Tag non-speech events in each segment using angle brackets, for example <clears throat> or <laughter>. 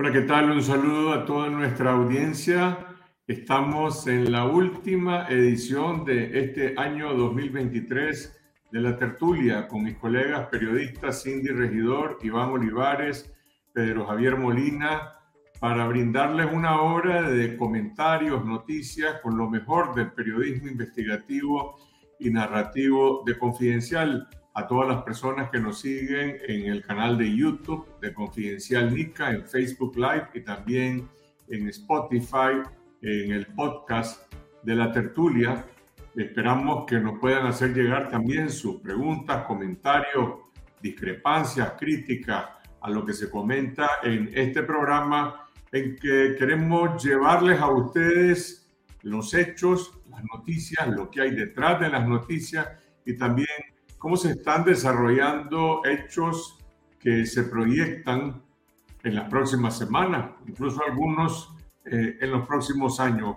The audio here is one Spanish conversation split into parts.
Hola, ¿qué tal? Un saludo a toda nuestra audiencia. Estamos en la última edición de este año 2023 de la tertulia con mis colegas periodistas Cindy Regidor, Iván Olivares, Pedro Javier Molina, para brindarles una hora de comentarios, noticias con lo mejor del periodismo investigativo y narrativo de Confidencial a todas las personas que nos siguen en el canal de YouTube de Confidencial Nica, en Facebook Live y también en Spotify, en el podcast de la tertulia. Esperamos que nos puedan hacer llegar también sus preguntas, comentarios, discrepancias, críticas a lo que se comenta en este programa en que queremos llevarles a ustedes los hechos, las noticias, lo que hay detrás de las noticias y también cómo se están desarrollando hechos que se proyectan en las próximas semanas, incluso algunos eh, en los próximos años.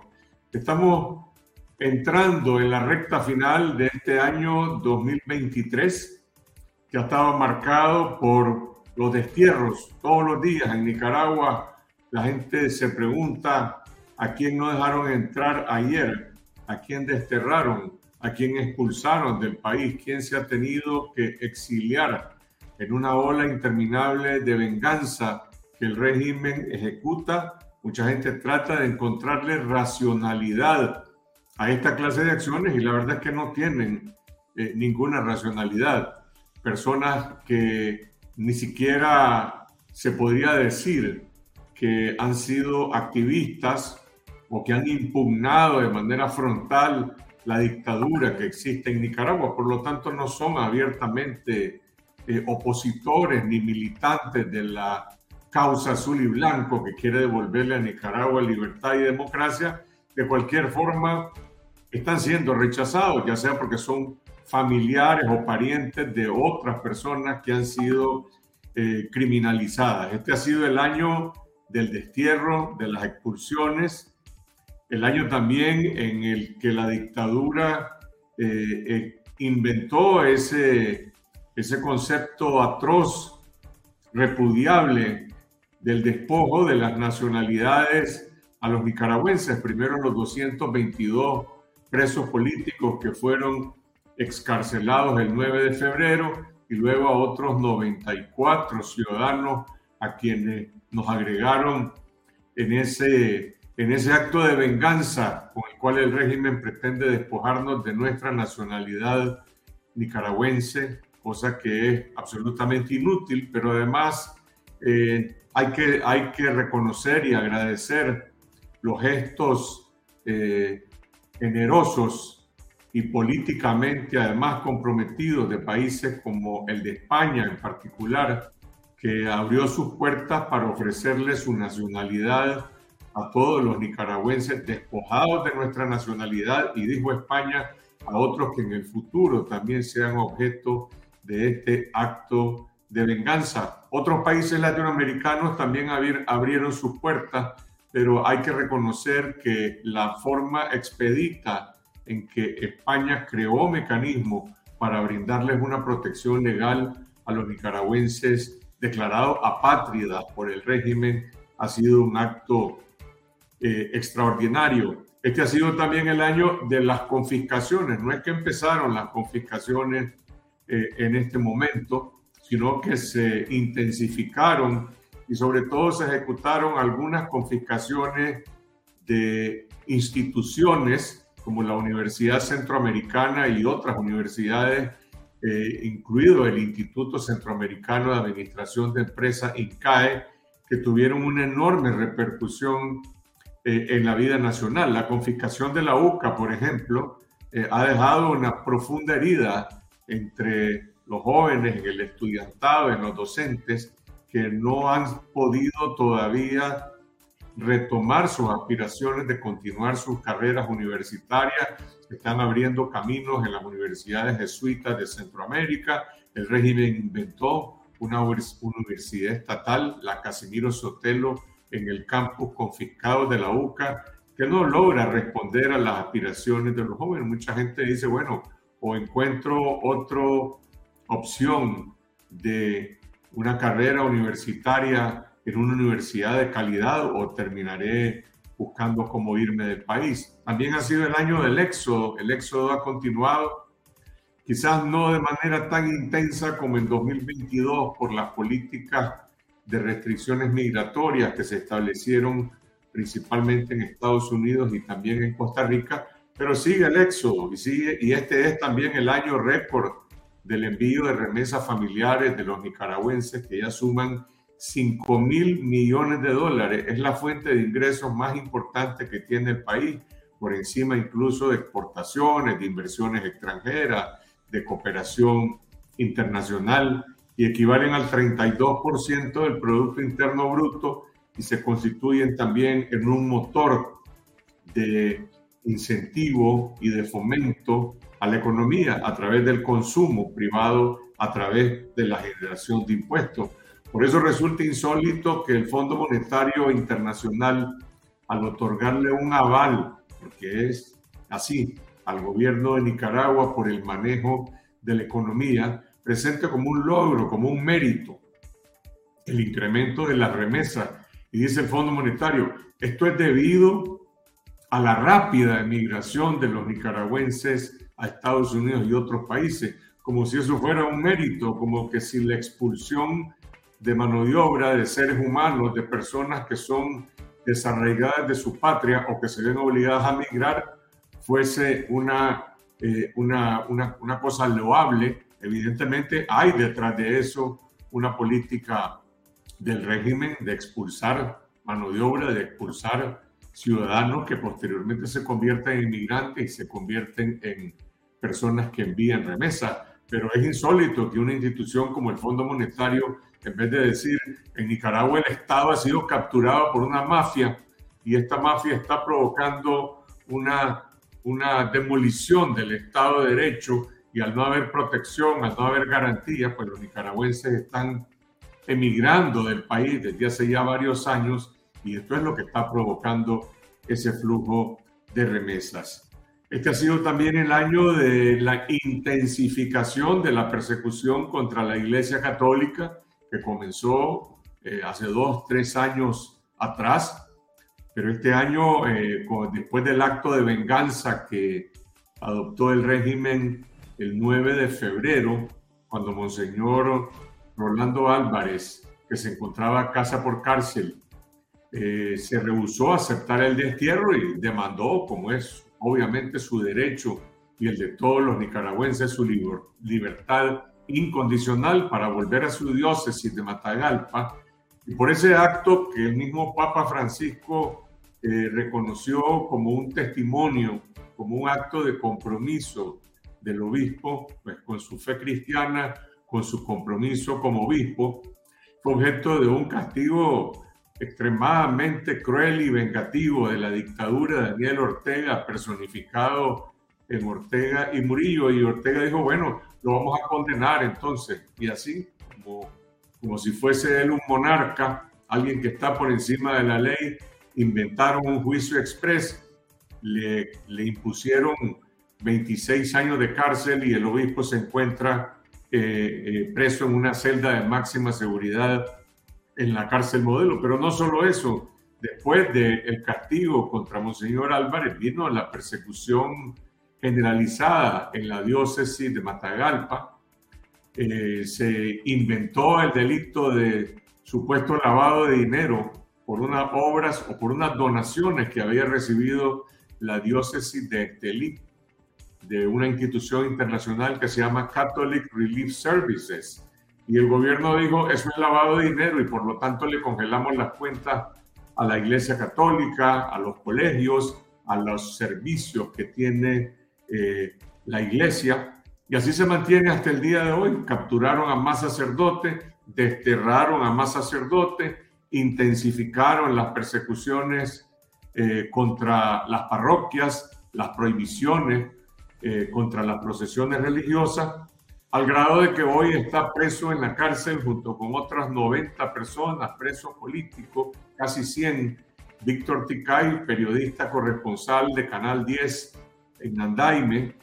Estamos entrando en la recta final de este año 2023, que ha estado marcado por los destierros todos los días en Nicaragua. La gente se pregunta a quién no dejaron entrar ayer, a quién desterraron, a quien expulsaron del país, quien se ha tenido que exiliar en una ola interminable de venganza que el régimen ejecuta. Mucha gente trata de encontrarle racionalidad a esta clase de acciones y la verdad es que no tienen eh, ninguna racionalidad. Personas que ni siquiera se podría decir que han sido activistas o que han impugnado de manera frontal la dictadura que existe en Nicaragua, por lo tanto no son abiertamente eh, opositores ni militantes de la causa azul y blanco que quiere devolverle a Nicaragua libertad y democracia, de cualquier forma están siendo rechazados, ya sea porque son familiares o parientes de otras personas que han sido eh, criminalizadas. Este ha sido el año del destierro, de las expulsiones, el año también en el que la dictadura eh, eh, inventó ese, ese concepto atroz, repudiable del despojo de las nacionalidades a los nicaragüenses. Primero los 222 presos políticos que fueron excarcelados el 9 de febrero y luego a otros 94 ciudadanos a quienes nos agregaron en ese en ese acto de venganza con el cual el régimen pretende despojarnos de nuestra nacionalidad nicaragüense, cosa que es absolutamente inútil, pero además eh, hay, que, hay que reconocer y agradecer los gestos eh, generosos y políticamente además comprometidos de países como el de España en particular, que abrió sus puertas para ofrecerle su nacionalidad a todos los nicaragüenses despojados de nuestra nacionalidad y dijo España a otros que en el futuro también sean objeto de este acto de venganza. Otros países latinoamericanos también abrieron sus puertas, pero hay que reconocer que la forma expedita en que España creó mecanismos para brindarles una protección legal a los nicaragüenses declarados apátridas por el régimen ha sido un acto eh, extraordinario. Este ha sido también el año de las confiscaciones. No es que empezaron las confiscaciones eh, en este momento, sino que se intensificaron y sobre todo se ejecutaron algunas confiscaciones de instituciones como la Universidad Centroamericana y otras universidades, eh, incluido el Instituto Centroamericano de Administración de Empresas, INCAE, que tuvieron una enorme repercusión eh, en la vida nacional. La confiscación de la UCA, por ejemplo, eh, ha dejado una profunda herida entre los jóvenes, en el estudiantado, en los docentes, que no han podido todavía retomar sus aspiraciones de continuar sus carreras universitarias. Se están abriendo caminos en las universidades jesuitas de Centroamérica. El régimen inventó una universidad estatal, la Casimiro Sotelo, en el campus confiscado de la UCA que no logra responder a las aspiraciones de los jóvenes. Mucha gente dice, bueno, o encuentro otra opción de una carrera universitaria en una universidad de calidad o terminaré buscando cómo irme del país. También ha sido el año del éxodo. El éxodo ha continuado, quizás no de manera tan intensa como en 2022 por las políticas de restricciones migratorias que se establecieron principalmente en Estados Unidos y también en Costa Rica, pero sigue el éxodo y, sigue, y este es también el año récord del envío de remesas familiares de los nicaragüenses que ya suman 5 mil millones de dólares. Es la fuente de ingresos más importante que tiene el país, por encima incluso de exportaciones, de inversiones extranjeras, de cooperación internacional y equivalen al 32% del Producto Interno Bruto y se constituyen también en un motor de incentivo y de fomento a la economía a través del consumo privado, a través de la generación de impuestos. Por eso resulta insólito que el Fondo Monetario Internacional, al otorgarle un aval, porque es así, al gobierno de Nicaragua por el manejo de la economía, presente como un logro, como un mérito, el incremento de las remesas. Y dice el Fondo Monetario, esto es debido a la rápida emigración de los nicaragüenses a Estados Unidos y otros países, como si eso fuera un mérito, como que si la expulsión de mano de obra de seres humanos, de personas que son desarraigadas de su patria o que se ven obligadas a migrar, fuese una, eh, una, una, una cosa loable Evidentemente hay detrás de eso una política del régimen de expulsar mano de obra, de expulsar ciudadanos que posteriormente se convierten en inmigrantes y se convierten en personas que envían remesas. Pero es insólito que una institución como el Fondo Monetario, en vez de decir en Nicaragua el Estado ha sido capturado por una mafia y esta mafia está provocando una, una demolición del Estado de Derecho y al no haber protección, al no haber garantías, pues los nicaragüenses están emigrando del país desde hace ya varios años y esto es lo que está provocando ese flujo de remesas. Este ha sido también el año de la intensificación de la persecución contra la Iglesia Católica, que comenzó eh, hace dos, tres años atrás, pero este año, eh, después del acto de venganza que adoptó el régimen el 9 de febrero, cuando Monseñor Rolando Álvarez, que se encontraba casa por cárcel, eh, se rehusó a aceptar el destierro y demandó, como es obviamente su derecho y el de todos los nicaragüenses, su libertad incondicional para volver a su diócesis de Matagalpa. Y por ese acto que el mismo Papa Francisco eh, reconoció como un testimonio, como un acto de compromiso del obispo, pues con su fe cristiana, con su compromiso como obispo, fue objeto de un castigo extremadamente cruel y vengativo de la dictadura de Daniel Ortega, personificado en Ortega y Murillo. Y Ortega dijo, bueno, lo vamos a condenar entonces. Y así, como, como si fuese él un monarca, alguien que está por encima de la ley, inventaron un juicio express, le, le impusieron 26 años de cárcel y el obispo se encuentra eh, eh, preso en una celda de máxima seguridad en la cárcel modelo. Pero no solo eso, después del castigo contra Monseñor Álvarez vino la persecución generalizada en la diócesis de Matagalpa. Eh, se inventó el delito de supuesto lavado de dinero por unas obras o por unas donaciones que había recibido la diócesis de Estelí de una institución internacional que se llama Catholic Relief Services. Y el gobierno dijo, es lavado de dinero y por lo tanto le congelamos las cuentas a la Iglesia Católica, a los colegios, a los servicios que tiene eh, la Iglesia. Y así se mantiene hasta el día de hoy. Capturaron a más sacerdotes, desterraron a más sacerdotes, intensificaron las persecuciones eh, contra las parroquias, las prohibiciones, eh, contra las procesiones religiosas, al grado de que hoy está preso en la cárcel junto con otras 90 personas, presos políticos, casi 100. Víctor Ticay, periodista corresponsal de Canal 10 en Andaime,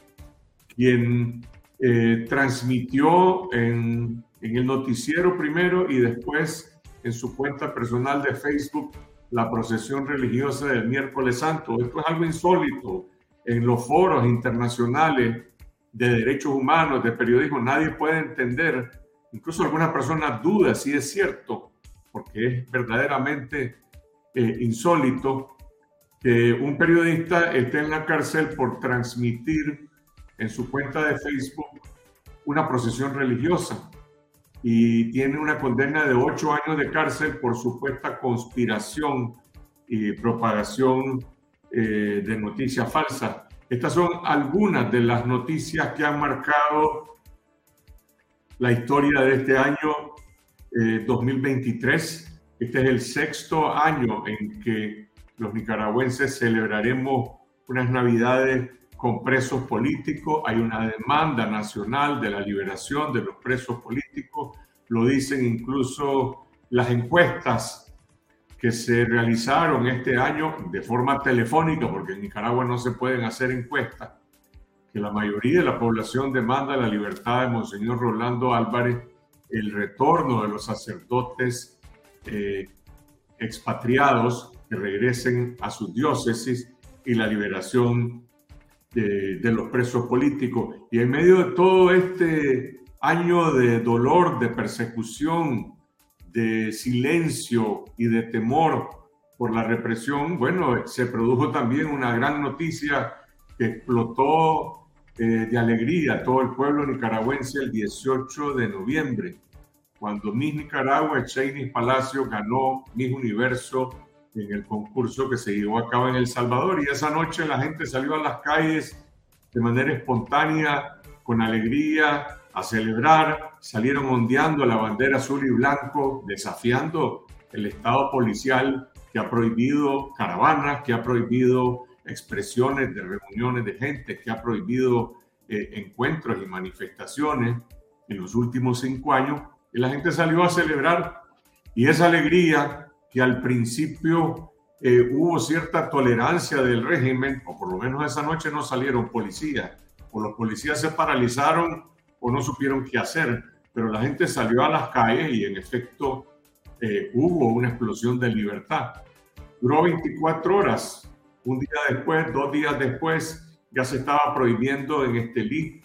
quien eh, transmitió en, en, el noticiero primero y después en su cuenta personal de Facebook la procesión religiosa del miércoles santo. Esto es algo insólito en los foros internacionales de derechos humanos, de periodismo. Nadie puede entender, incluso algunas personas dudan si es cierto, porque es verdaderamente eh, insólito que un periodista esté en la cárcel por transmitir en su cuenta de Facebook una procesión religiosa y tiene una condena de ocho años de cárcel por supuesta conspiración y propagación eh, de noticias falsas. Estas son algunas de las noticias que han marcado la historia de este año 2023. Eh, este es el sexto año en que los nicaragüenses celebraremos unas navidades con presos políticos, hay una demanda nacional de la liberación de los presos políticos, lo dicen incluso las encuestas que se realizaron este año de forma telefónica, porque en Nicaragua no se pueden hacer encuestas, que la mayoría de la población demanda la libertad de Monseñor Rolando Álvarez, el retorno de los sacerdotes eh, expatriados que regresen a sus diócesis y la liberación de, los presos políticos. Y en medio de todo este año de dolor, de persecución, de silencio y de temor por la represión, bueno, se produjo también una gran noticia que explotó eh, de alegría todo el pueblo nicaragüense el 18 de noviembre, cuando Miss Nicaragua, Cheney Palacio ganó Miss Universo en el concurso que se llevó a cabo en El Salvador. Y esa noche la gente salió a las calles de manera espontánea, con alegría, a celebrar. Salieron ondeando la bandera azul y blanco, desafiando el Estado policial que ha prohibido caravanas, que ha prohibido expresiones de reuniones de gente, que ha prohibido eh, encuentros y manifestaciones en los últimos cinco años. Y la gente salió a celebrar. Y esa alegría que al principio eh, hubo cierta tolerancia del régimen, o por lo menos esa noche no salieron policías, o los policías se paralizaron o no supieron qué hacer, pero la gente salió a las calles y en efecto eh, hubo una explosión de libertad. Duró 24 horas, un día después, dos días después, ya se estaba prohibiendo en Estelí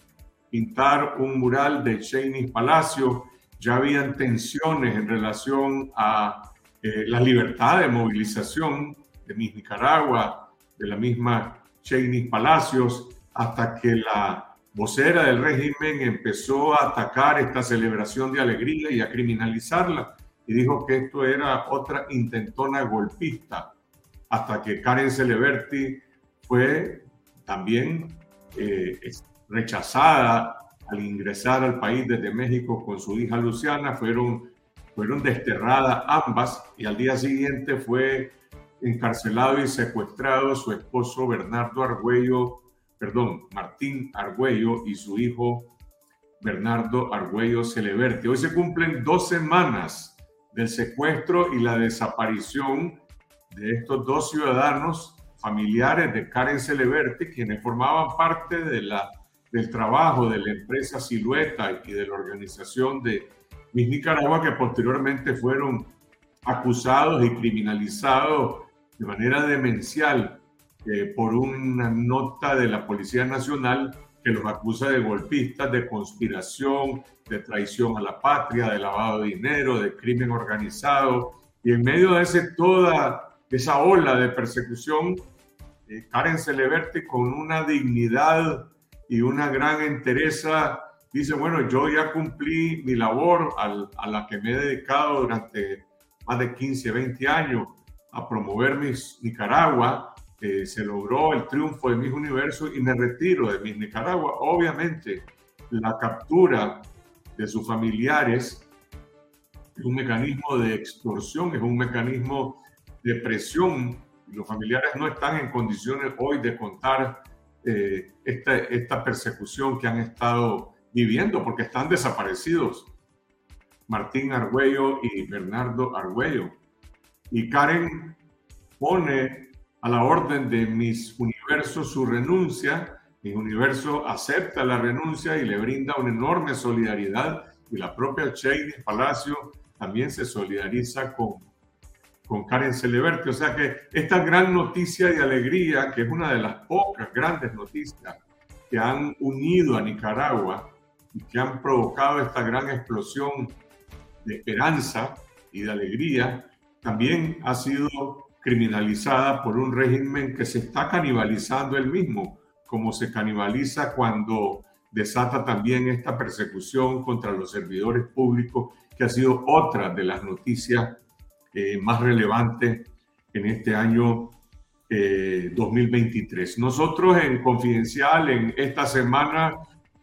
pintar un mural de Cheney Palacio, ya habían tensiones en relación a eh, la libertad de movilización de Miss Nicaragua, de la misma Cheney Palacios, hasta que la vocera del régimen empezó a atacar esta celebración de alegría y a criminalizarla y dijo que esto era otra intentona golpista, hasta que Karen Celeberti fue también eh, rechazada al ingresar al país desde México con su hija Luciana, fueron fueron desterradas ambas y al día siguiente fue encarcelado y secuestrado su esposo Bernardo Argüello, perdón, Martín Argüello y su hijo Bernardo Argüello Celeberti. Hoy se cumplen dos semanas del secuestro y la desaparición de estos dos ciudadanos familiares de Karen Celeberti, quienes formaban parte del trabajo de la empresa Silueta y de la organización de mis Nicaragua que posteriormente fueron acusados y criminalizados de manera demencial por una nota de la Policía Nacional que los acusa de golpistas, de conspiración, de traición a la patria, de lavado de dinero, de crimen organizado. Y en medio de ese, toda esa ola de persecución, eh, Karen Celeberte con una dignidad y una gran entereza dice, bueno, yo ya cumplí mi labor a la que me he dedicado durante más de 15, 20 años a promover mis Nicaragua, se logró el triunfo de mis universos y me retiro de mis Nicaragua. Obviamente, la captura de sus familiares es un mecanismo de extorsión, es un mecanismo de presión. Los familiares no están en condiciones hoy de contar eh, esta, esta persecución que han estado viviendo porque están desaparecidos. Martín Argüello y Bernardo Argüello. Y Karen pone a la orden de mis universos su renuncia. Mi universo acepta la renuncia y le brinda una enorme solidaridad. Y la propia Cheney Palacio también se solidariza con, con Karen Celeberte. O sea que esta gran noticia de alegría, que es una de las pocas grandes noticias que han unido a Nicaragua y que han provocado esta gran explosión de esperanza y de alegría, también ha sido criminalizada por un régimen que se está canibalizando él mismo, como se canibaliza cuando desata también esta persecución contra los servidores públicos, que ha sido otra de las noticias eh, más relevantes en este año 2023. Eh, Nosotros en Confidencial, en esta semana,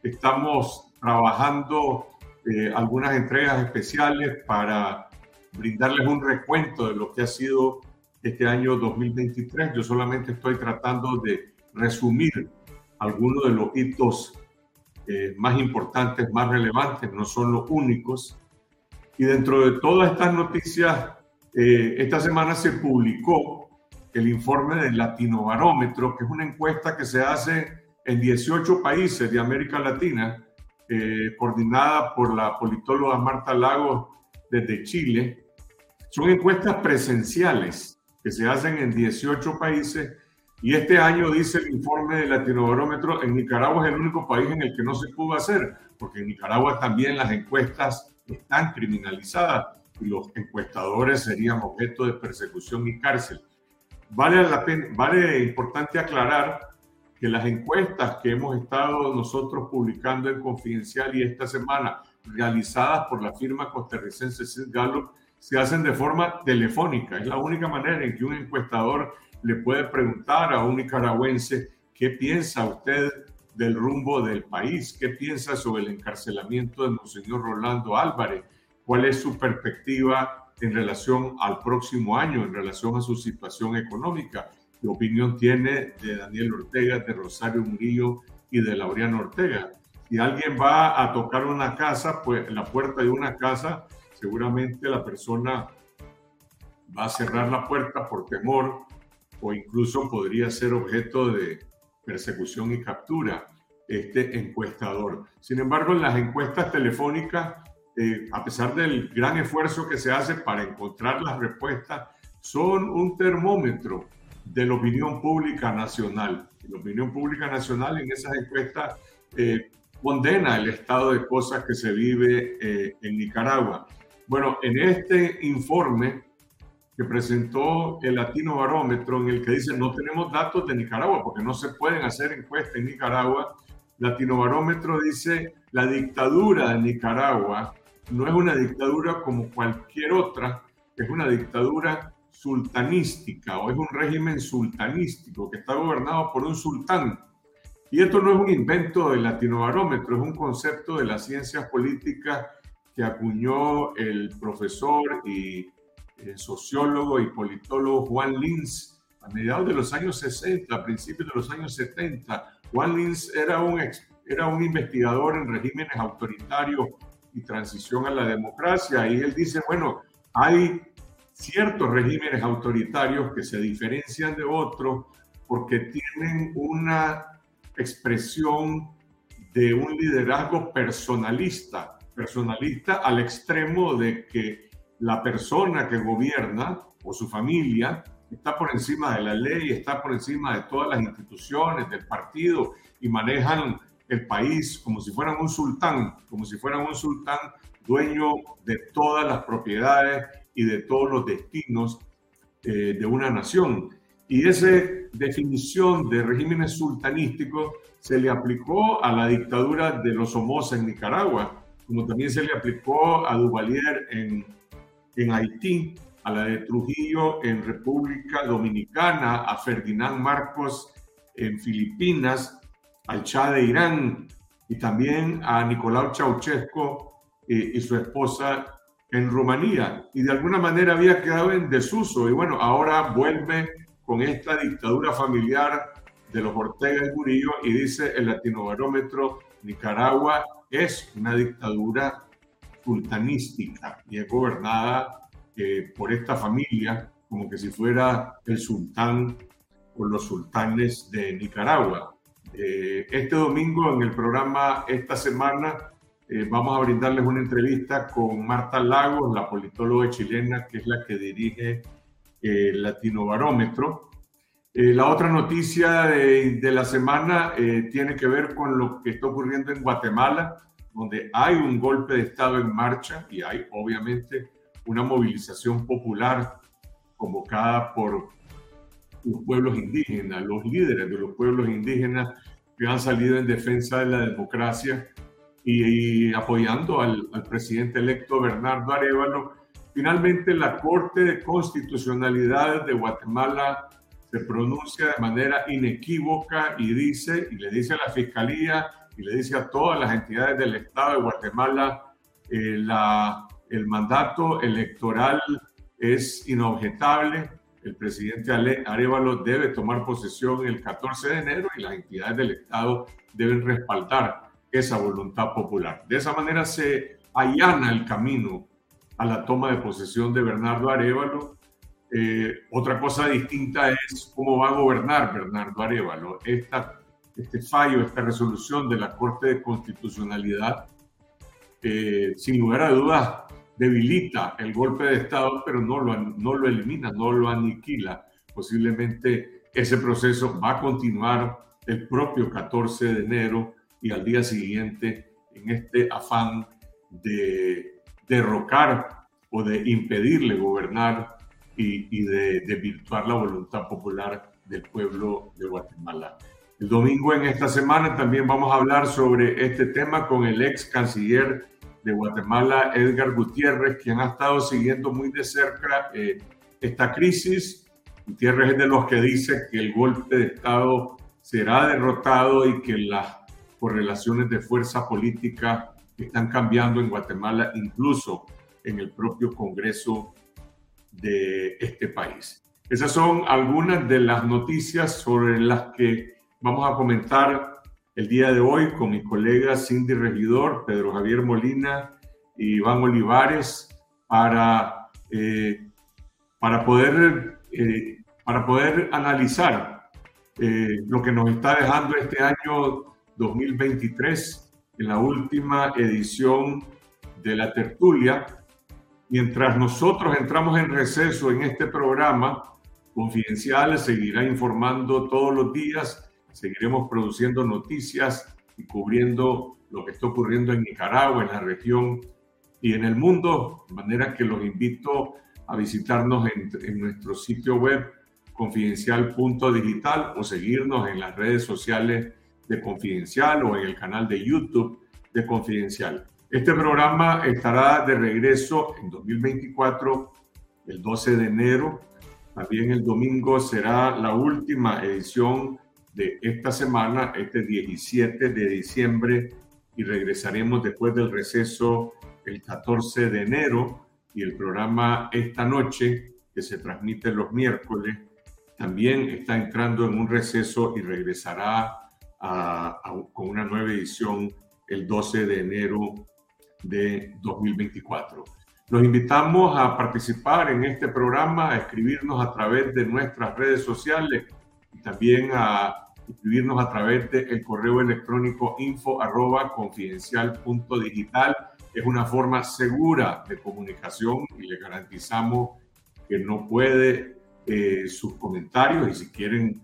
estamos trabajando eh, algunas entregas especiales para brindarles un recuento de lo que ha sido este año 2023. Yo solamente estoy tratando de resumir algunos de los hitos eh, más importantes, más relevantes, no son los únicos. Y dentro de todas estas noticias, eh, esta semana se publicó el informe del Latino Barómetro, que es una encuesta que se hace en 18 países de América Latina, eh, coordinada por la politóloga Marta Lagos desde Chile. Son encuestas presenciales que se hacen en 18 países y este año dice el informe del Latinobarómetro, en Nicaragua es el único país en el que no se pudo hacer, porque en Nicaragua también las encuestas están criminalizadas y los encuestadores serían objeto de persecución y cárcel. Vale, la pena, vale importante aclarar que las encuestas que hemos estado nosotros publicando en Confidencial y esta semana realizadas por la firma costarricense Sid Gallup se hacen de forma telefónica. Es la única manera en que un encuestador le puede preguntar a un nicaragüense qué piensa usted del rumbo del país, qué piensa sobre el encarcelamiento de Monseñor Rolando Álvarez, cuál es su perspectiva en relación al próximo año, en relación a su situación económica, qué opinión tiene de Daniel Ortega, de Rosario Murillo y de Laureano Ortega. Si alguien va a tocar una casa, pues la puerta de una casa, seguramente la persona va a cerrar la puerta por temor o incluso podría ser objeto de persecución y captura este encuestador. Sin embargo, en las encuestas telefónicas, eh, a pesar del gran esfuerzo que se hace para encontrar las respuestas, son un termómetro de la opinión pública nacional. La opinión pública nacional en esas encuestas eh, condena el estado de cosas que se vive eh, en Nicaragua. Bueno, en este informe que presentó el Latino Barómetro en el que dice no tenemos datos de Nicaragua porque no se pueden hacer encuestas en Nicaragua. Latino Barómetro dice la dictadura de Nicaragua no es una dictadura como cualquier otra, es una dictadura sultanística o es un régimen sultanístico que está gobernado por un sultán. Y esto no es un invento del Latino Barómetro, es un concepto de las ciencias políticas que acuñó el profesor y el sociólogo y politólogo Juan Lins a mediados de los años 60, a principios de los años 70. Juan Lins era un, era un investigador en regímenes autoritarios y transición a la democracia y él dice, bueno, hay ciertos regímenes autoritarios que se diferencian de otros porque tienen una expresión de un liderazgo personalista, personalista al extremo de que la persona que gobierna o su familia está por encima de la ley, está por encima de todas las instituciones, del partido y manejan el país como si fueran un sultán, como si fueran un sultán dueño de todas las propiedades y de todos los destinos eh, de una nación. Y esa definición de regímenes sultanísticos se le aplicó a la dictadura de los Somoza en Nicaragua, como también se le aplicó a Duvalier en en Haití, a la de Trujillo en República Dominicana, a Ferdinand Marcos en Filipinas, al Shah de Irán y también a Nicolau Ceausescu eh, y su esposa en Rumanía. Y de alguna manera había quedado en desuso. Y bueno, ahora vuelve con esta dictadura familiar de los Ortega y Murillo y dice el Latinobarómetro, Nicaragua es una dictadura sultanística y es gobernada eh, por esta familia como que si fuera el sultán o los sultanes de Nicaragua. Eh, este domingo en el programa Esta Semana eh, vamos a brindarles una entrevista con Marta Lagos, la politóloga chilena, que es la que dirige el Latino Barómetro. Eh, la otra noticia de, la semana eh, tiene que ver con lo que está ocurriendo en Guatemala, donde hay un golpe de Estado en marcha y hay obviamente una movilización popular convocada por los pueblos indígenas, los líderes de los pueblos indígenas que han salido en defensa de la democracia y, apoyando al, al, presidente electo Bernardo Arevalo. Finalmente, la Corte de Constitucionalidad de Guatemala se pronuncia de manera inequívoca y dice, y le dice a la Fiscalía y le dice a todas las entidades del Estado de Guatemala, eh, la, el mandato electoral es inobjetable, el presidente Arevalo debe tomar posesión el 14 de enero y las entidades del Estado deben respaldar esa voluntad popular. De esa manera se allana el camino a la toma de posesión de Bernardo Arevalo. Eh, otra cosa distinta es cómo va a gobernar Bernardo Arevalo. Esta, este fallo, esta resolución de la Corte de Constitucionalidad, eh, sin lugar a dudas, debilita el golpe de Estado, pero no lo, no lo elimina, no lo aniquila. Posiblemente ese proceso va a continuar el propio 14 de enero y al día siguiente en este afán de derrocar o de impedirle gobernar y, y de desvirtuar la voluntad popular del pueblo de Guatemala. El domingo en esta semana también vamos a hablar sobre este tema con el ex canciller de Guatemala, Edgar Gutiérrez, quien ha estado siguiendo muy de cerca eh, esta crisis. Gutiérrez es de los que dice que el golpe de Estado será derrotado y que las correlaciones de fuerza política están cambiando en Guatemala, incluso en el propio Congreso de este país. Esas son algunas de las noticias sobre las que vamos a comentar el día de hoy con mis colegas Cindy Regidor, Pedro Javier Molina y Iván Olivares para, eh, para, poder, eh, para poder analizar eh, lo que nos está dejando este año 2023 en la última edición de la tertulia. Mientras nosotros entramos en receso en este programa, Confidencial seguirá informando todos los días seguiremos produciendo noticias y cubriendo lo que está ocurriendo en Nicaragua, en la región y en el mundo, de manera que los invito a visitarnos en, nuestro sitio web confidencial.digital o seguirnos en las redes sociales de Confidencial o en el canal de YouTube de Confidencial. Este programa estará de regreso en 2024, el 12 de enero. También el domingo será la última edición de esta semana, este 17 de diciembre, y regresaremos después del receso el 14 de enero y el programa Esta Noche, que se transmite los miércoles, también está entrando en un receso y regresará con una nueva edición el 12 de enero de 2024. Los invitamos a participar en este programa, a escribirnos a través de nuestras redes sociales y también a escribirnos a través del correo electrónico info arroba confidencial punto digital. Es una forma segura de comunicación y le garantizamos que no puede eh, sus comentarios y si quieren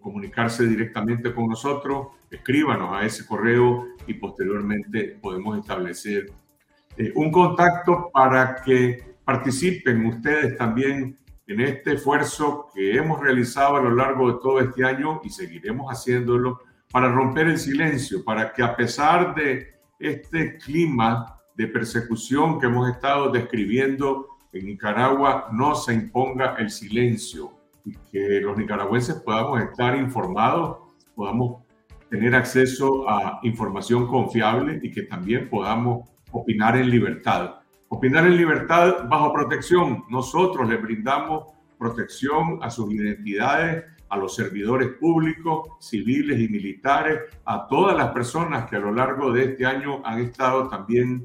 comunicarse directamente con nosotros, escríbanos a ese correo y posteriormente podemos establecer eh, un contacto para que participen ustedes también en este esfuerzo que hemos realizado a lo largo de todo este año y seguiremos haciéndolo para romper el silencio, para que a pesar de este clima de persecución que hemos estado describiendo en Nicaragua, no se imponga el silencio y que los nicaragüenses podamos estar informados, podamos tener acceso a información confiable y que también podamos opinar en libertad. Opinar en libertad bajo protección. Nosotros le brindamos protección a sus identidades, a los servidores públicos, civiles y militares, a todas las personas que a lo largo de este año han estado también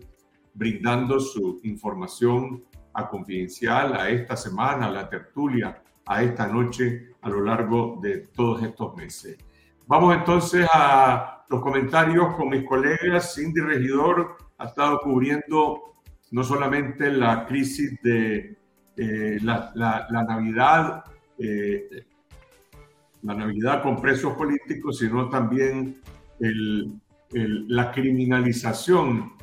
brindando su información a confidencial a esta semana, a la tertulia, a esta noche, a lo largo de todos estos meses. Vamos entonces a los comentarios con mis colegas. Cindy Regidor ha estado cubriendo no solamente la crisis de eh, la, Navidad, eh, la Navidad con presos políticos, sino también la criminalización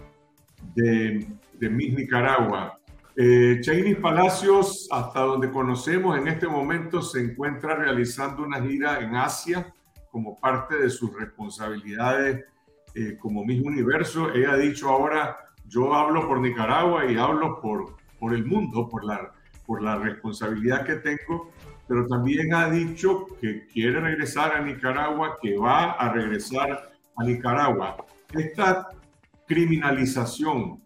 de, de Miss Nicaragua. Eh, Palacios, hasta donde conocemos en este momento, se encuentra realizando una gira en Asia como parte de sus responsabilidades eh, como Miss Universo. Ella ha dicho ahora, yo hablo por Nicaragua y hablo por, por el mundo, por la, por la responsabilidad que tengo, pero también ha dicho que quiere regresar a Nicaragua, que va a regresar a Nicaragua. Esta criminalización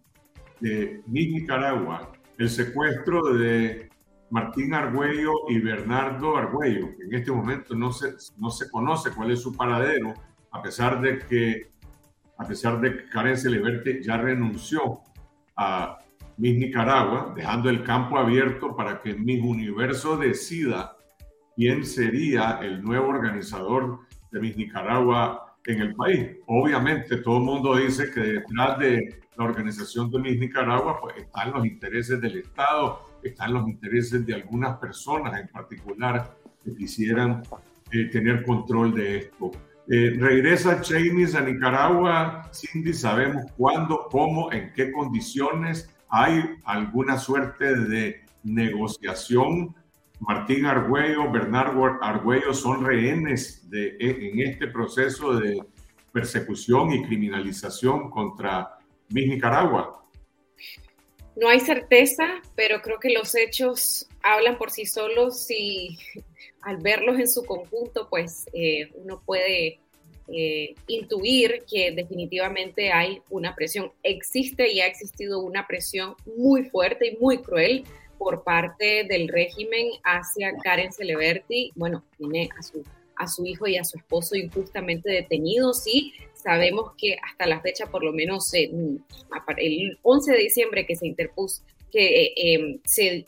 de Nicaragua, el secuestro de Martín Argüello y Bernardo Argüello, que en este momento no se, no se conoce cuál es su paradero, a pesar de que, a pesar de que Karen Celeberte ya renunció a Miss Nicaragua, dejando el campo abierto para que Miss Universo decida quién sería el nuevo organizador de Miss Nicaragua en el país. Obviamente todo el mundo dice que detrás de la organización de Miss Nicaragua pues, están los intereses del Estado, están los intereses de algunas personas en particular que quisieran eh, tener control de esto. Eh, regresa Chainis a Nicaragua, Cindy, sabemos cuándo, cómo, en qué condiciones, hay alguna suerte de negociación. Martín Argüello, Bernardo Argüello son rehenes de, en este proceso de persecución y criminalización contra Miss Nicaragua. No hay certeza, pero creo que los hechos hablan por sí solos y <laughs> al verlos en su conjunto, pues eh, uno puede eh, intuir que definitivamente hay una presión. Existe y ha existido una presión muy fuerte y muy cruel por parte del régimen hacia Karen Celeberti. Bueno, tiene a su, a su hijo y a su esposo injustamente detenidos y sabemos que hasta la fecha, por lo menos el 11 de diciembre que se interpuso, que eh, em, se,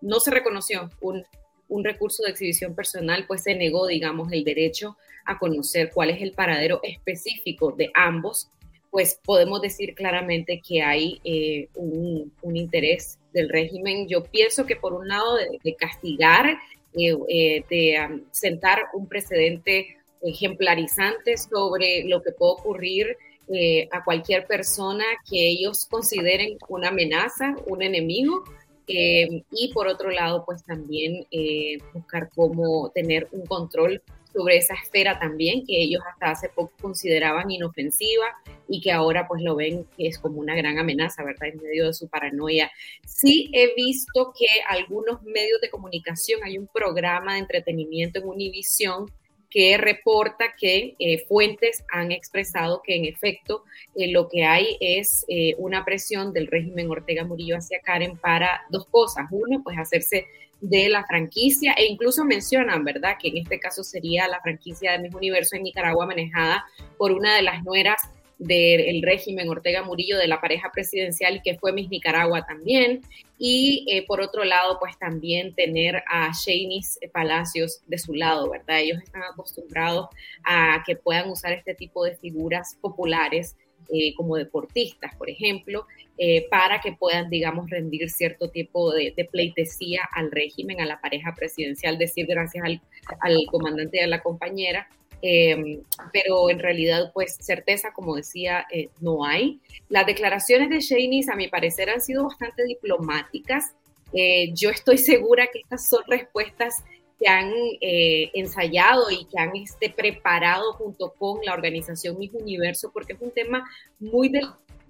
no se reconoció un, un recurso de exhibición personal, pues se negó, digamos, el derecho a conocer cuál es el paradero específico de ambos, pues podemos decir claramente que hay eh, un, un, interés del régimen. Yo pienso que por un lado de, castigar, eh, de sentar un precedente ejemplarizantes sobre lo que puede ocurrir eh, a cualquier persona que ellos consideren una amenaza, un enemigo. Eh, y por otro lado, pues también eh, buscar cómo tener un control sobre esa esfera también que ellos hasta hace poco consideraban inofensiva y que ahora pues lo ven que es como una gran amenaza, ¿verdad? En medio de su paranoia. Sí he visto que algunos medios de comunicación, hay un programa de entretenimiento en Univision que reporta que eh, fuentes han expresado que en efecto eh, lo que hay es eh, una presión del régimen Ortega Murillo hacia Karen para dos cosas. Uno, pues hacerse de la franquicia e incluso mencionan, ¿verdad?, que en este caso sería la franquicia de Miss Universo en Nicaragua manejada por una de las nueras del régimen Ortega Murillo, de la pareja presidencial que fue Miss Nicaragua también. Y eh, por otro lado, pues también tener a Shanice Palacios de su lado, ¿verdad? Ellos están acostumbrados a que puedan usar este tipo de figuras populares eh, como deportistas, por ejemplo, eh, para que puedan, digamos, rendir cierto tipo de, pleitesía al régimen, a la pareja presidencial, decir gracias al, al comandante y a la compañera, Em, pero en realidad, pues certeza, como decía, eh, no hay. Las declaraciones de Shanice, a mi parecer, han sido bastante diplomáticas. Eh, yo estoy segura que estas son respuestas que han eh, ensayado y que han este, preparado junto con la organización Mis Universo, porque es un tema muy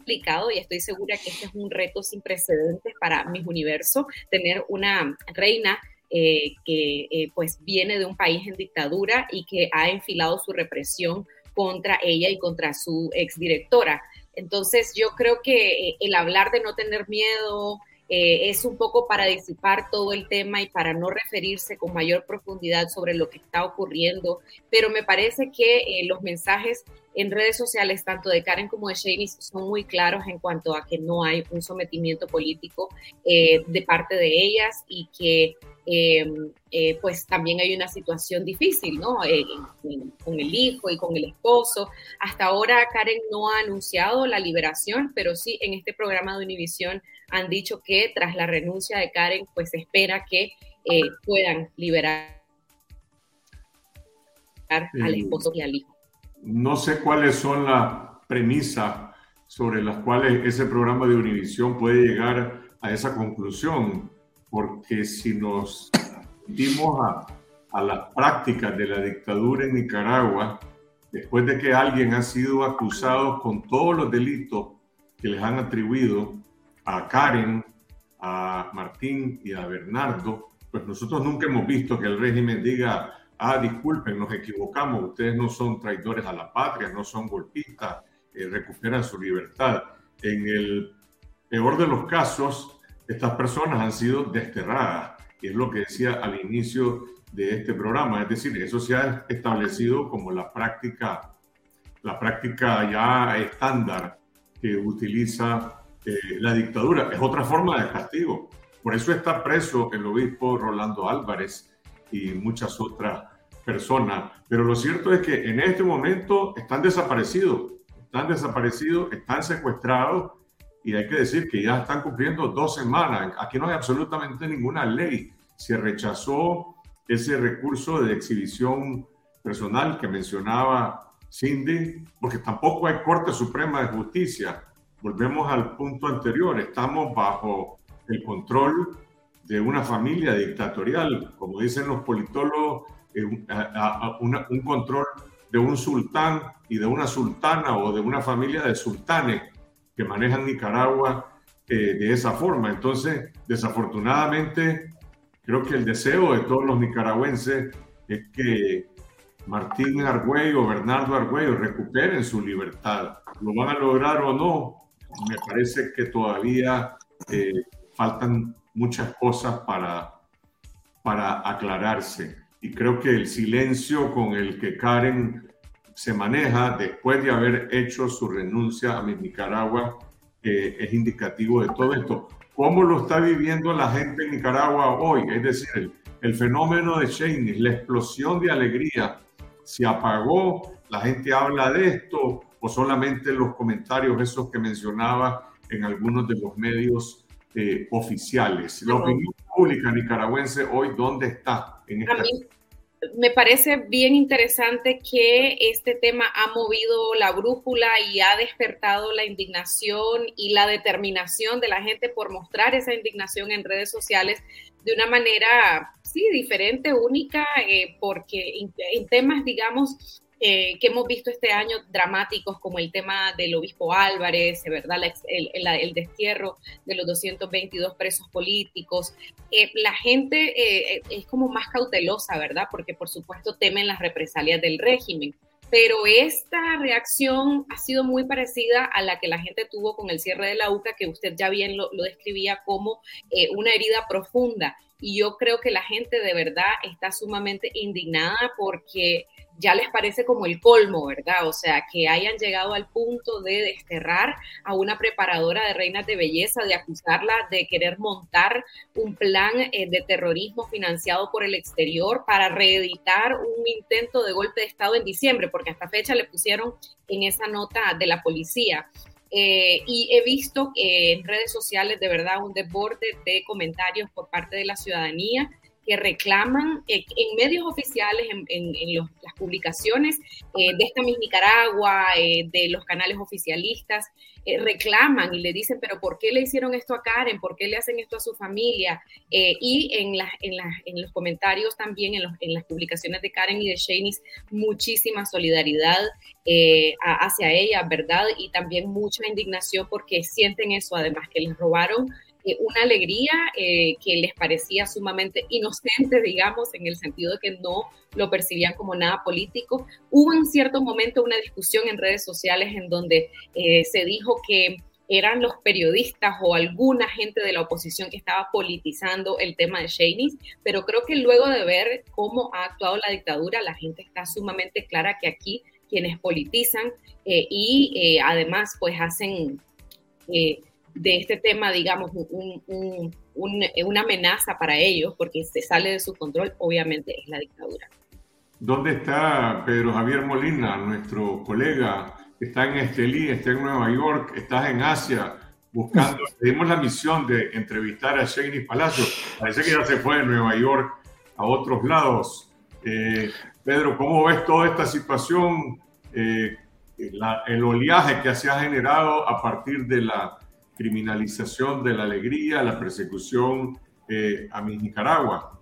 delicado y estoy segura que este es un reto sin precedentes para Mis Universo, tener una reina eh, que eh, pues viene de un país en dictadura y que ha enfilado su represión contra ella y contra su exdirectora. Entonces yo creo que el hablar de no tener miedo es un poco para disipar todo el tema y para no referirse con mayor profundidad sobre lo que está ocurriendo, pero me parece que los mensajes en redes sociales, tanto de Karen como de Shane, son muy claros en cuanto a que no hay un sometimiento político de parte de ellas y que pues también hay una situación difícil, ¿no? con el hijo y con el esposo. Hasta ahora Karen no ha anunciado la liberación, pero sí en este programa de Univisión han dicho que tras la renuncia de Karen, pues se espera que puedan liberar al esposo y al hijo. No sé cuáles son las premisas sobre las cuales ese programa de Univisión puede llegar a esa conclusión, porque si nos dimos a, a las prácticas de la dictadura en Nicaragua, después de que alguien ha sido acusado con todos los delitos que les han atribuido a Karen, a Martín y a Bernardo, pues nosotros nunca hemos visto que el régimen diga ah, disculpen, nos equivocamos, ustedes no son traidores a la patria, no son golpistas, eh, recuperan su libertad. En el peor de los casos, estas personas han sido desterradas, y es lo que decía al inicio de este programa, es decir, eso se ha establecido como la práctica, la práctica ya estándar que utiliza eh, la dictadura. Es otra forma de castigo. Por eso está preso el obispo Rolando Álvarez, y muchas otras personas. Pero lo cierto es que en este momento están desaparecidos, están desaparecidos, están secuestrados y hay que decir que ya están cumpliendo dos semanas. Aquí no hay absolutamente ninguna ley. Se rechazó ese recurso de exhibición personal que mencionaba Cindy, porque tampoco hay Corte Suprema de Justicia. Volvemos al punto anterior, estamos bajo el control de una familia dictatorial, como dicen los politólogos, eh, un control de un sultán y de una sultana o de una familia de sultanes que manejan Nicaragua eh, de esa forma. Entonces, desafortunadamente, creo que el deseo de todos los nicaragüenses es que Martín Argüello, Bernardo Argüello recuperen su libertad. ¿Lo van a lograr o no? Me parece que todavía eh, faltan muchas cosas para, para aclararse. Y creo que el silencio con el que Karen se maneja después de haber hecho su renuncia a Nicaragua eh, es indicativo de todo esto. ¿Cómo lo está viviendo la gente en Nicaragua hoy? Es decir, el, fenómeno de Cheney, la explosión de alegría, se apagó, la gente habla de esto o solamente los comentarios esos que mencionaba en algunos de los medios eh, oficiales. La opinión pública nicaragüense hoy, ¿dónde está? En esta... A mí me parece bien interesante que este tema ha movido la brújula y ha despertado la indignación y la determinación de la gente por mostrar esa indignación en redes sociales de una manera, sí, diferente, única, eh, porque en temas, digamos, eh, que hemos visto este año dramáticos como el tema del obispo Álvarez, ¿verdad? el, destierro de los 222 presos políticos. Eh, la gente eh, es como más cautelosa, ¿verdad? Porque por supuesto temen las represalias del régimen. Pero esta reacción ha sido muy parecida a la que la gente tuvo con el cierre de la UCA, que usted ya bien lo describía como una herida profunda. Y yo creo que la gente de verdad está sumamente indignada porque ya les parece como el colmo, ¿verdad? O sea, que hayan llegado al punto de desterrar a una preparadora de reinas de belleza, de acusarla de querer montar un plan eh, de terrorismo financiado por el exterior para reeditar un intento de golpe de Estado en diciembre, porque hasta fecha le pusieron en esa nota de la policía. Eh, y he visto en redes sociales de verdad un desborde de comentarios por parte de la ciudadanía reclaman eh, en medios oficiales, en, las publicaciones eh, de esta Miss Nicaragua, eh, de los canales oficialistas, reclaman y le dicen, pero ¿por qué le hicieron esto a Karen? ¿Por qué le hacen esto a su familia? y en, en, los comentarios también, en, las publicaciones de Karen y de Shanice, muchísima solidaridad hacia ella, ¿verdad? Y también mucha indignación porque sienten eso, además que les robaron eh, una alegría eh, que les parecía sumamente inocente, digamos, en el sentido de que no lo percibían como nada político. Hubo en cierto momento una discusión en redes sociales en donde eh, se dijo que eran los periodistas o alguna gente de la oposición que estaba politizando el tema de Shaney, pero creo que luego de ver cómo ha actuado la dictadura, la gente está sumamente clara que aquí quienes politizan y además pues hacen de este tema, digamos, una amenaza para ellos, porque se sale de su control, obviamente es la dictadura. ¿Dónde está Pedro Javier Molina, nuestro colega? Está en Estelí, está en Nueva York, estás en Asia, buscando. <laughs> Tenemos la misión de entrevistar a Shane Palacio. Parece que ya se fue de Nueva York a otros lados. Eh, Pedro, ¿cómo ves toda esta situación? Eh, el oleaje que se ha generado a partir de la criminalización de la alegría, la persecución eh, a mi Nicaragua.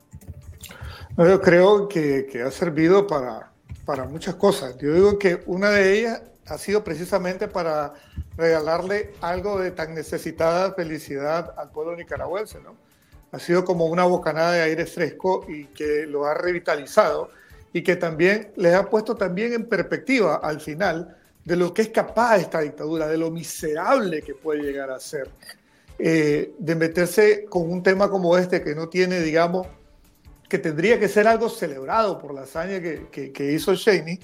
Yo creo que, que, ha servido para, para muchas cosas. Yo digo que una de ellas ha sido precisamente para regalarle algo de tan necesitada felicidad al pueblo nicaragüense, ¿no? Ha sido como una bocanada de aire fresco y que lo ha revitalizado y que también les ha puesto también en perspectiva al final de lo que es capaz esta dictadura, de lo miserable que puede llegar a ser, eh, de meterse con un tema como este que no tiene, digamos, que tendría que ser algo celebrado por la hazaña que, que, hizo Cheney,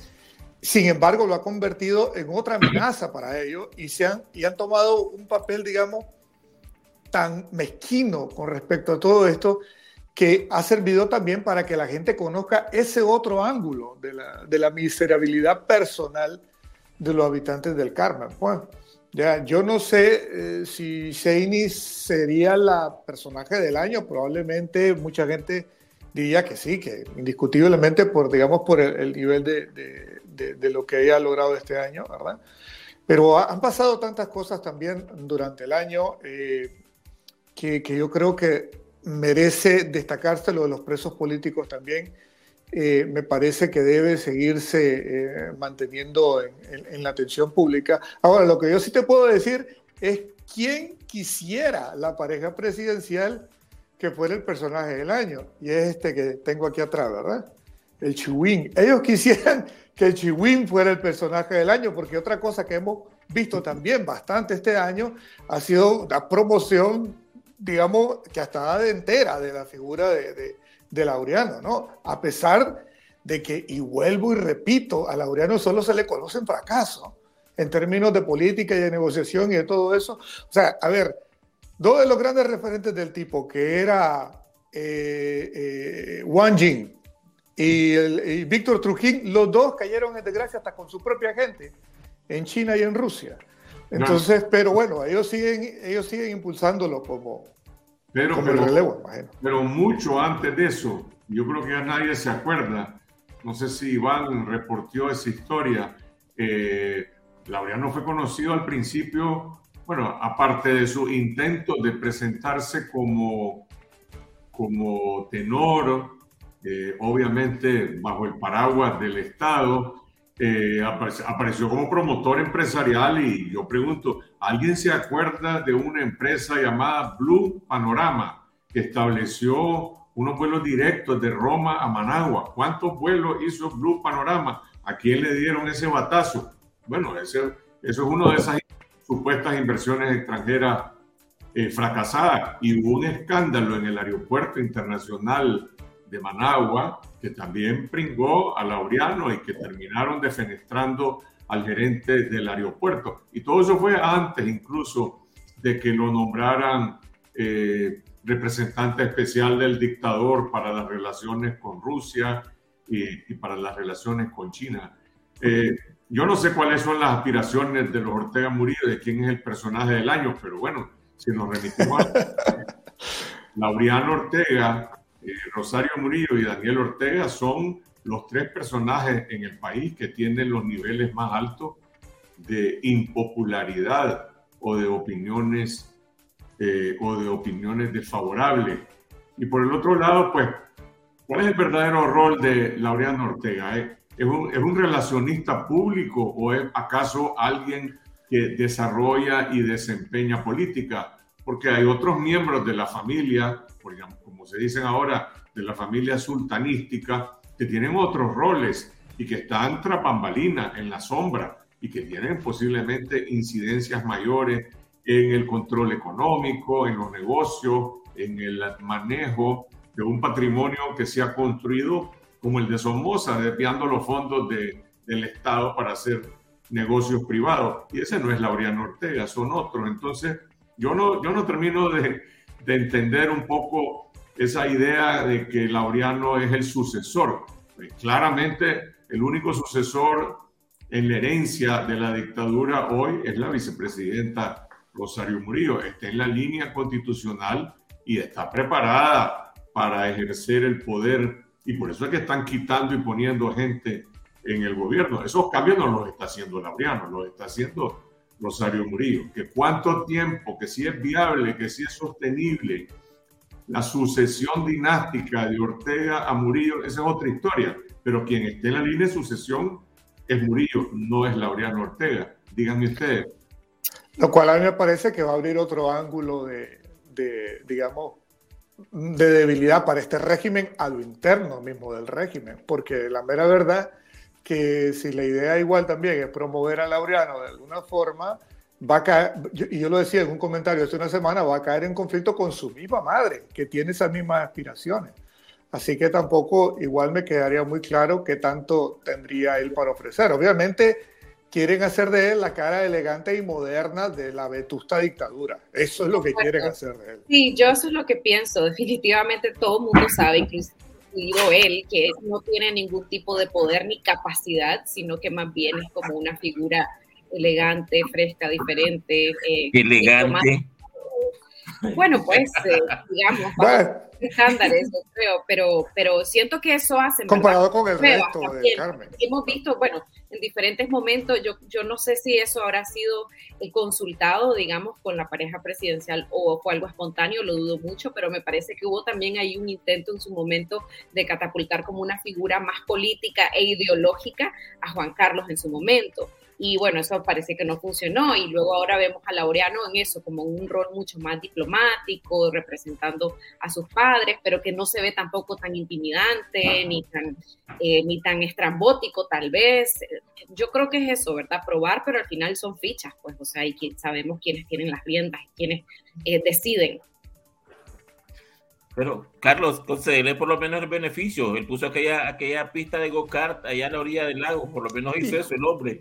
sin embargo lo ha convertido en otra amenaza para ellos y, se han, y han tomado un papel, digamos, tan mezquino con respecto a todo esto que ha servido también para que la gente conozca ese otro ángulo de la, de la miserabilidad personal de los habitantes del Carmen. Bueno, ya, yo no sé eh, si Shaney sería la personaje del año, probablemente mucha gente diría que sí, que indiscutiblemente por, digamos, por el, nivel de, de, de, lo que ella ha logrado este año, ¿verdad? Pero han pasado tantas cosas también durante el año eh, que, que, yo creo que merece destacarse lo de los presos políticos también eh, me parece que debe seguirse eh, manteniendo en, la atención pública. Ahora, lo que yo sí te puedo decir es quién quisiera la pareja presidencial que fuera el personaje del año. Y es este que tengo aquí atrás, ¿verdad? El Chihuín. Ellos quisieran <laughs> que el Chihuín fuera el personaje del año, porque otra cosa que hemos visto también bastante este año ha sido la promoción, digamos, que hasta de entera de la figura de de Laureano, ¿no? A pesar de que, y vuelvo y repito, a Laureano solo se le conoce en fracaso en términos de política y de negociación y de todo eso. O sea, a ver, dos de los grandes referentes del tipo, que era eh, eh, Wang Jing y, Víctor Trujín, los dos cayeron en desgracia hasta con su propia gente en China y en Rusia. Entonces, pero bueno, ellos siguen, ellos siguen impulsándolo como, pero, pero, mucho antes de eso, yo creo que ya nadie se acuerda, no sé si Iván reportó esa historia, eh, Laureano fue conocido al principio, bueno, aparte de su intento de presentarse como, como tenor, eh, obviamente bajo el paraguas del Estado, eh, apareció como promotor empresarial y yo pregunto, ¿alguien se acuerda de una empresa llamada Blue Panorama que estableció unos vuelos directos de Roma a Managua? ¿Cuántos vuelos hizo Blue Panorama? ¿A quién le dieron ese batazo? Bueno, ese, eso es una de esas supuestas inversiones extranjeras eh, fracasadas y hubo un escándalo en el aeropuerto internacional de Managua, que también pringó a Laureano y que terminaron defenestrando al gerente del aeropuerto. Y todo eso fue antes incluso de que lo nombraran eh, representante especial del dictador para las relaciones con Rusia y, para las relaciones con China. Eh, yo no sé cuáles son las aspiraciones de los Ortega Murillo, de quién es el personaje del año, pero bueno, si nos remitimos a <laughs> Laureano Ortega, eh, Rosario Murillo y Daniel Ortega son los tres personajes en el país que tienen los niveles más altos de impopularidad o de opiniones eh, o de opiniones desfavorables. Y por el otro lado, pues, ¿cuál es el verdadero rol de Laureano Ortega? ¿Es, un, ¿Es un relacionista público o es acaso alguien que desarrolla y desempeña política? Porque hay otros miembros de la familia, por ejemplo, se dicen ahora, de la familia sultanística, que tienen otros roles y que están trapambalinas en la sombra y que tienen posiblemente incidencias mayores en el control económico, en los negocios, en el manejo de un patrimonio que se ha construido como el de Somoza, desviando los fondos de, del Estado para hacer negocios privados. Y ese no es Laureano Ortega, son otros. Entonces, yo no, yo no termino de, de entender un poco esa idea de que Laureano es el sucesor. Pues, claramente, el único sucesor en la herencia de la dictadura hoy es la vicepresidenta Rosario Murillo. Está en la línea constitucional y está preparada para ejercer el poder. Y por eso es que están quitando y poniendo gente en el gobierno. Esos cambios no los está haciendo Laureano, los está haciendo Rosario Murillo. Que cuánto tiempo, que si es viable, que si es sostenible la sucesión dinástica de Ortega a Murillo, esa es otra historia. Pero quien esté en la línea de sucesión es Murillo, no es Laureano Ortega. Díganme ustedes. Lo cual a mí me parece que va a abrir otro ángulo de, digamos, de debilidad para este régimen a lo interno mismo del régimen, porque la mera verdad que si la idea igual también es promover a Laureano de alguna forma, va a caer, y yo lo decía en un comentario hace una semana, va a caer en conflicto con su misma madre, que tiene esas mismas aspiraciones. Así que tampoco igual me quedaría muy claro qué tanto tendría él para ofrecer. Obviamente quieren hacer de él la cara elegante y moderna de la vetusta dictadura. Eso es lo que quieren hacer de él. Sí, yo eso es lo que pienso. Definitivamente todo el mundo sabe, incluso él, que no tiene ningún tipo de poder ni capacidad, sino que más bien es como una figura elegante, fresca, diferente. Eh, elegante. <laughs> Bueno, pues, eh, digamos, estándares, yo creo, pero, pero siento que eso hace... Comparado con el resto de Carmen. Hemos visto, bueno, en diferentes momentos, yo, yo no sé si eso habrá sido consultado, digamos, con la pareja presidencial o fue algo espontáneo, lo dudo mucho, pero me parece que hubo también ahí un intento en su momento de catapultar como una figura más política e ideológica a Juan Carlos en su momento. Y bueno, eso parece que no funcionó y luego ahora vemos a Laureano en eso, como un rol mucho más diplomático, representando a sus padres, pero que no se ve tampoco tan intimidante ni tan, eh, ni tan estrambótico tal vez. Yo creo que es eso, ¿verdad? Probar, pero al final son fichas, pues, o sea, y sabemos quiénes tienen las riendas y quiénes eh, deciden. Pero, Carlos, concédele por lo menos el beneficio. Él puso aquella, aquella pista de go-kart allá a la orilla del lago, por lo menos hizo eso el hombre.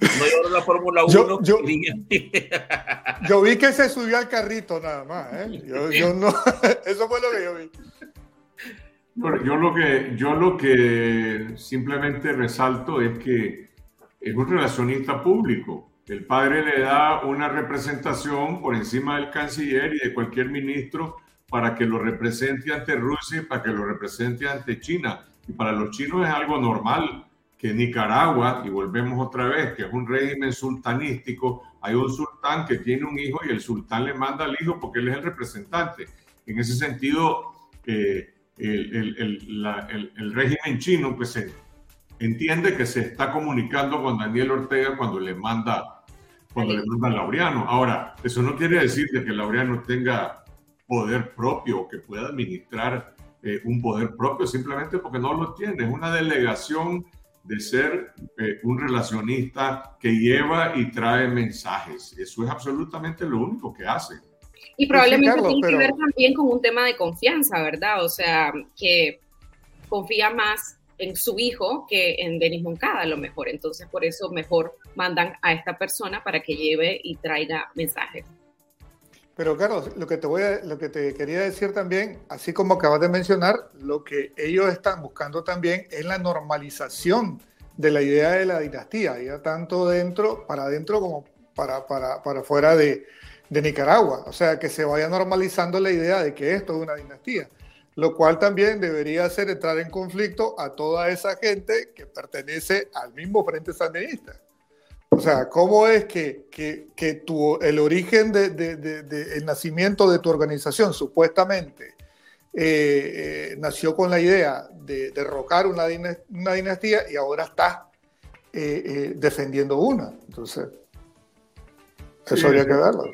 No la Fórmula 1. <laughs> Yo, vi que se subió al carrito nada más. ¿eh? Yo, no, <laughs> eso fue lo que yo vi. Yo lo que, yo lo que simplemente resalto es que es un relacionista público. El padre le da una representación por encima del canciller y de cualquier ministro para que lo represente ante Rusia y para que lo represente ante China. Y para los chinos es algo normal que Nicaragua, y volvemos otra vez, que es un régimen sultanístico, hay un sultán que tiene un hijo y el sultán le manda al hijo porque él es el representante. En ese sentido, eh, el, el, el, régimen chino pues entiende que se está comunicando con Daniel Ortega cuando le manda cuando le manda a Laureano. Ahora, eso no quiere decir que Laureano tenga poder propio o que pueda administrar eh, un poder propio simplemente porque no lo tiene. Es una delegación de ser eh, un relacionista que lleva y trae mensajes. Eso es absolutamente lo único que hace. Y probablemente tiene que ver también con un tema de confianza, ¿verdad? O sea, que confía más en su hijo que en Denis Moncada a lo mejor. Entonces, por eso mejor mandan a esta persona para que lleve y traiga mensajes. Pero Carlos, lo que te voy a, lo que quería decir también, así como acabas de mencionar, lo que ellos están buscando también es la normalización de la idea de la dinastía, ya tanto dentro, para adentro como para, para, para fuera de, de, Nicaragua. O sea, que se vaya normalizando la idea de que esto es una dinastía, lo cual también debería hacer entrar en conflicto a toda esa gente que pertenece al mismo Frente Sandinista. O sea, ¿cómo es que, que, que tu, el origen del de, de, nacimiento de tu organización, supuestamente, eh, eh, nació con la idea de derrocar una, una dinastía y ahora estás eh, defendiendo una? Entonces, eso habría que verlo.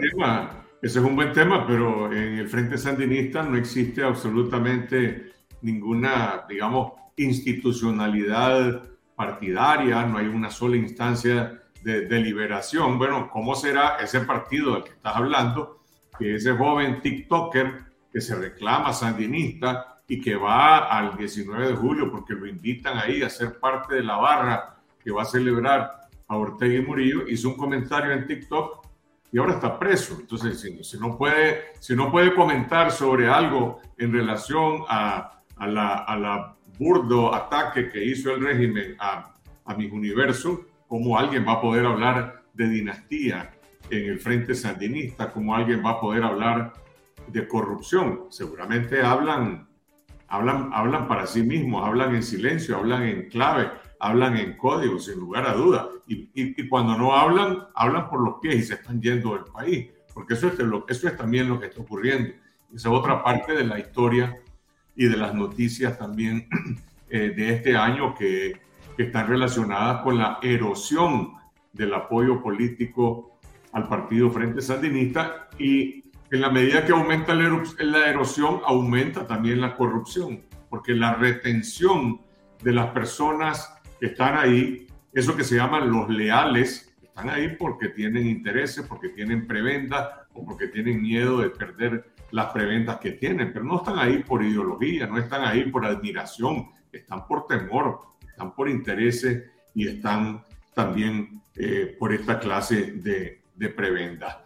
Ese es un buen tema, pero en el Frente Sandinista no existe absolutamente ninguna, digamos, institucionalidad partidaria, no hay una sola instancia de deliberación. Bueno, ¿cómo será ese partido del que estás hablando? Que ese joven TikToker que se reclama sandinista y que va al 19 de julio porque lo invitan ahí a ser parte de la barra que va a celebrar a Ortega y Murillo, hizo un comentario en TikTok y ahora está preso. Entonces, si, no, puede, si no puede comentar sobre algo en relación a, a la burdo ataque que hizo el régimen a, a mis universos, ¿cómo alguien va a poder hablar de dinastía en el frente sandinista? ¿Cómo alguien va a poder hablar de corrupción? Seguramente hablan, hablan, hablan para sí mismos, hablan en silencio, hablan en clave, hablan en código, sin lugar a duda. Y, cuando no hablan, hablan por los pies y se están yendo del país, porque eso es, lo, eso es también lo que está ocurriendo. Esa es otra parte de la historia y de las noticias también <clears throat> eh, de este año que, que están relacionadas con la erosión del apoyo político al partido Frente Sandinista y en la medida que aumenta la erosión, aumenta también la corrupción, porque la retención de las personas que están ahí, eso que se llaman los leales, están ahí porque tienen intereses, porque tienen prebendas o porque tienen miedo de perder las preventas que tienen, pero no están ahí por ideología, no están ahí por admiración, están por temor, están por intereses y están también eh, por esta clase de, de prebendas.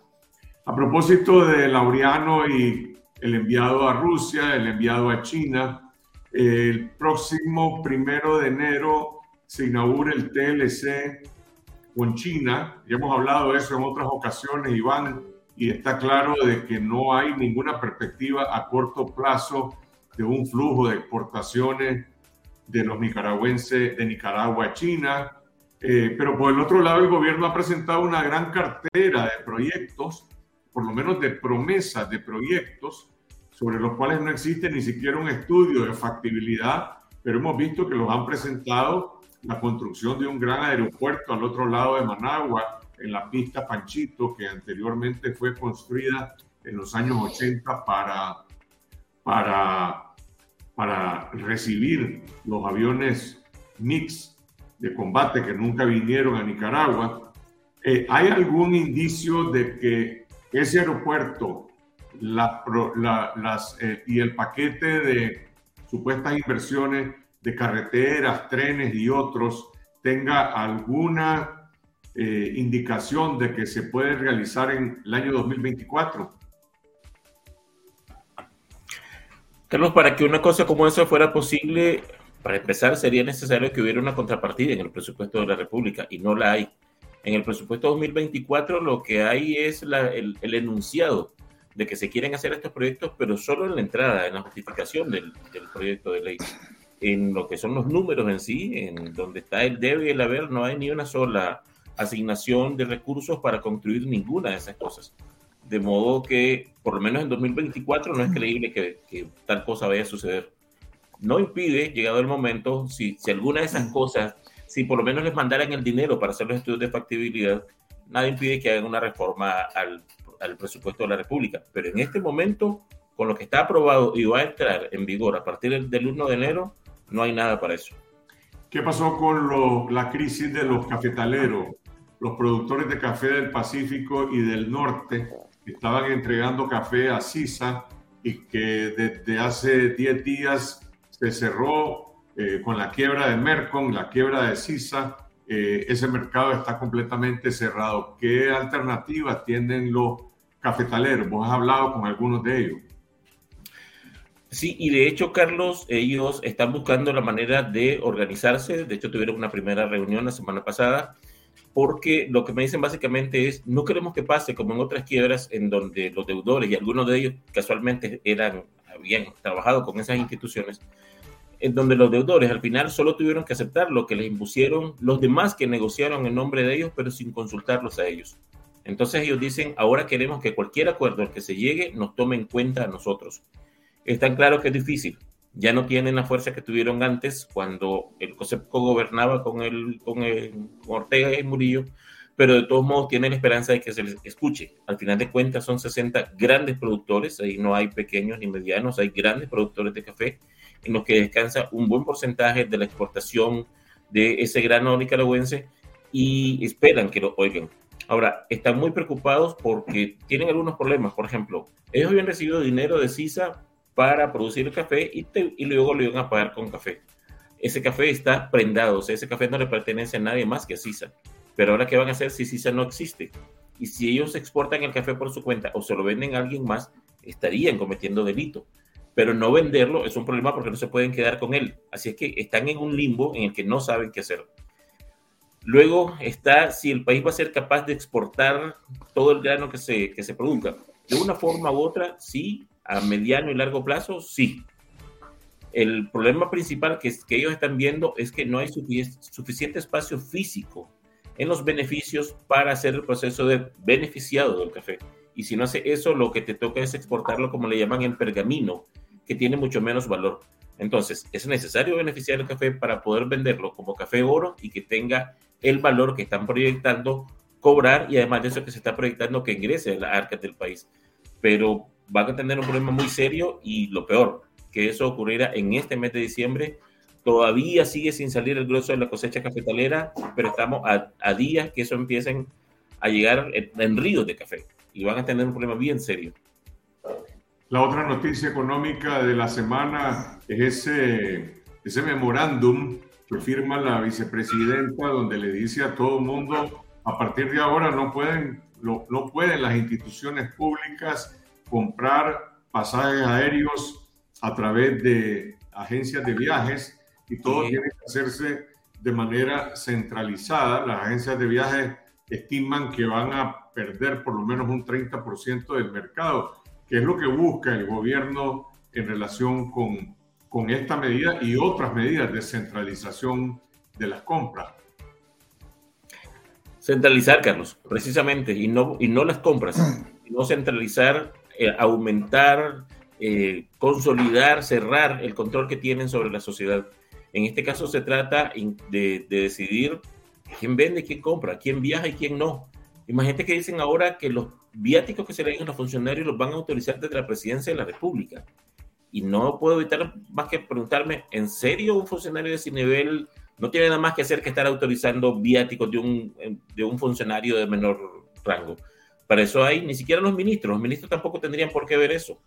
A propósito de Laureano y el enviado a Rusia, el enviado a China, el próximo primero de enero se inaugura el TLC con China. Ya hemos hablado de eso en otras ocasiones, Iván, y está claro de que no hay ninguna perspectiva a corto plazo de un flujo de exportaciones de los nicaragüenses de Nicaragua a China. Eh, pero por el otro lado, el gobierno ha presentado una gran cartera de proyectos, por lo menos de promesas de proyectos, sobre los cuales no existe ni siquiera un estudio de factibilidad, pero hemos visto que los han presentado la construcción de un gran aeropuerto al otro lado de Managua, en la pista Panchito, que anteriormente fue construida en los años 80 para, para, para recibir los aviones MIX de combate que nunca vinieron a Nicaragua. Eh, ¿Hay algún indicio de que ese aeropuerto la, las, eh, y el paquete de supuestas inversiones de carreteras, trenes y otros tenga alguna eh, indicación de que se puede realizar en el año 2024? Carlos, para que una cosa como esa fuera posible, para empezar sería necesario que hubiera una contrapartida en el presupuesto de la República y no la hay. En el presupuesto 2024 lo que hay es el, enunciado de que se quieren hacer estos proyectos, pero solo en la entrada, en la justificación del, del proyecto de ley en lo que son los números en sí, en donde está el debe y el haber, no hay ni una sola asignación de recursos para construir ninguna de esas cosas. De modo que, por lo menos en 2024, no es creíble que, que tal cosa vaya a suceder. No impide, llegado el momento, si, si alguna de esas cosas, si por lo menos les mandaran el dinero para hacer los estudios de factibilidad, nada impide que hagan una reforma al, al presupuesto de la República. Pero en este momento, con lo que está aprobado y va a entrar en vigor a partir del 1 de enero, no hay nada para eso. ¿Qué pasó con la crisis de los cafetaleros? Los productores de café del Pacífico y del Norte estaban entregando café a CISA y que desde hace 10 días se cerró eh, con la quiebra de Mercon, la quiebra de CISA. Eh, ese mercado está completamente cerrado. ¿Qué alternativas tienen los cafetaleros? Vos has hablado con algunos de ellos. Sí, y de hecho, Carlos, ellos están buscando la manera de organizarse. De hecho, tuvieron una primera reunión la semana pasada, porque lo que me dicen básicamente es, no queremos que pase como en otras quiebras en donde los deudores, y algunos de ellos casualmente eran, habían trabajado con esas instituciones, en donde los deudores al final solo tuvieron que aceptar lo que les impusieron los demás que negociaron en nombre de ellos, pero sin consultarlos a ellos. Entonces ellos dicen, ahora queremos que cualquier acuerdo al que se llegue nos tome en cuenta a nosotros tan claro que es difícil. Ya no tienen la fuerza que tuvieron antes cuando el COSEPCO gobernaba con, el, con, el, Ortega y Murillo, pero de todos modos tienen la esperanza de que se les escuche. Al final de cuentas son 60 grandes productores, ahí no hay pequeños ni medianos, hay grandes productores de café en los que descansa un buen porcentaje de la exportación de ese grano nicaragüense y esperan que lo oigan. Ahora, están muy preocupados porque tienen algunos problemas. Por ejemplo, ellos habían recibido dinero de CISA para producir el café y, luego lo iban a pagar con café. Ese café está prendado, o sea, ese café no le pertenece a nadie más que a CISA. Pero ahora, ¿qué van a hacer si CISA no existe? y si ellos exportan el café por su cuenta o se lo venden a alguien más, estarían cometiendo delito. Pero no venderlo es un problema porque no se pueden quedar con él. Así es que están en un limbo en el que no saben qué hacer. Luego está si el país va a ser capaz de exportar todo el grano que se, que se produzca. De una forma u otra, sí. A mediano y largo plazo, sí. El problema principal que, que ellos están viendo es que no hay suficiente espacio físico en los beneficios para hacer el proceso de beneficiado del café. Y si no hace eso, lo que te toca es exportarlo como le llaman el pergamino, que tiene mucho menos valor. Entonces, es necesario beneficiar el café para poder venderlo como café oro y que tenga el valor que están proyectando cobrar y además de eso que se está proyectando que ingrese a la arca del país. Pero van a tener un problema muy serio y lo peor, que eso ocurriera en este mes de diciembre. Todavía sigue sin salir el grueso de la cosecha cafetalera, pero estamos a, días que eso empiecen a llegar en, en ríos de café y van a tener un problema bien serio. La otra noticia económica de la semana es ese, ese memorándum que firma la vicepresidenta donde le dice a todo el mundo, a partir de ahora no pueden, no, no pueden las instituciones públicas comprar pasajes aéreos a través de agencias de viajes y todo tiene que hacerse de manera centralizada. Las agencias de viajes estiman que van a perder por lo menos un 30% del mercado que es lo que busca el gobierno en relación con, con esta medida y otras medidas de centralización de las compras. Centralizar, Carlos, precisamente, y no, y no las compras, sino centralizar, eh, aumentar, eh, consolidar, cerrar el control que tienen sobre la sociedad. En este caso se trata de, de decidir quién vende, quién compra, quién viaja y quién no. Imagínate que dicen ahora que los viáticos que se le den a los funcionarios los van a autorizar desde la presidencia de la República. Y no puedo evitar más que preguntarme, ¿en serio un funcionario de ese nivel no tiene nada más que hacer que estar autorizando viáticos de un, de un funcionario de menor rango? Para eso hay ni siquiera los ministros, los ministros tampoco tendrían por qué ver eso.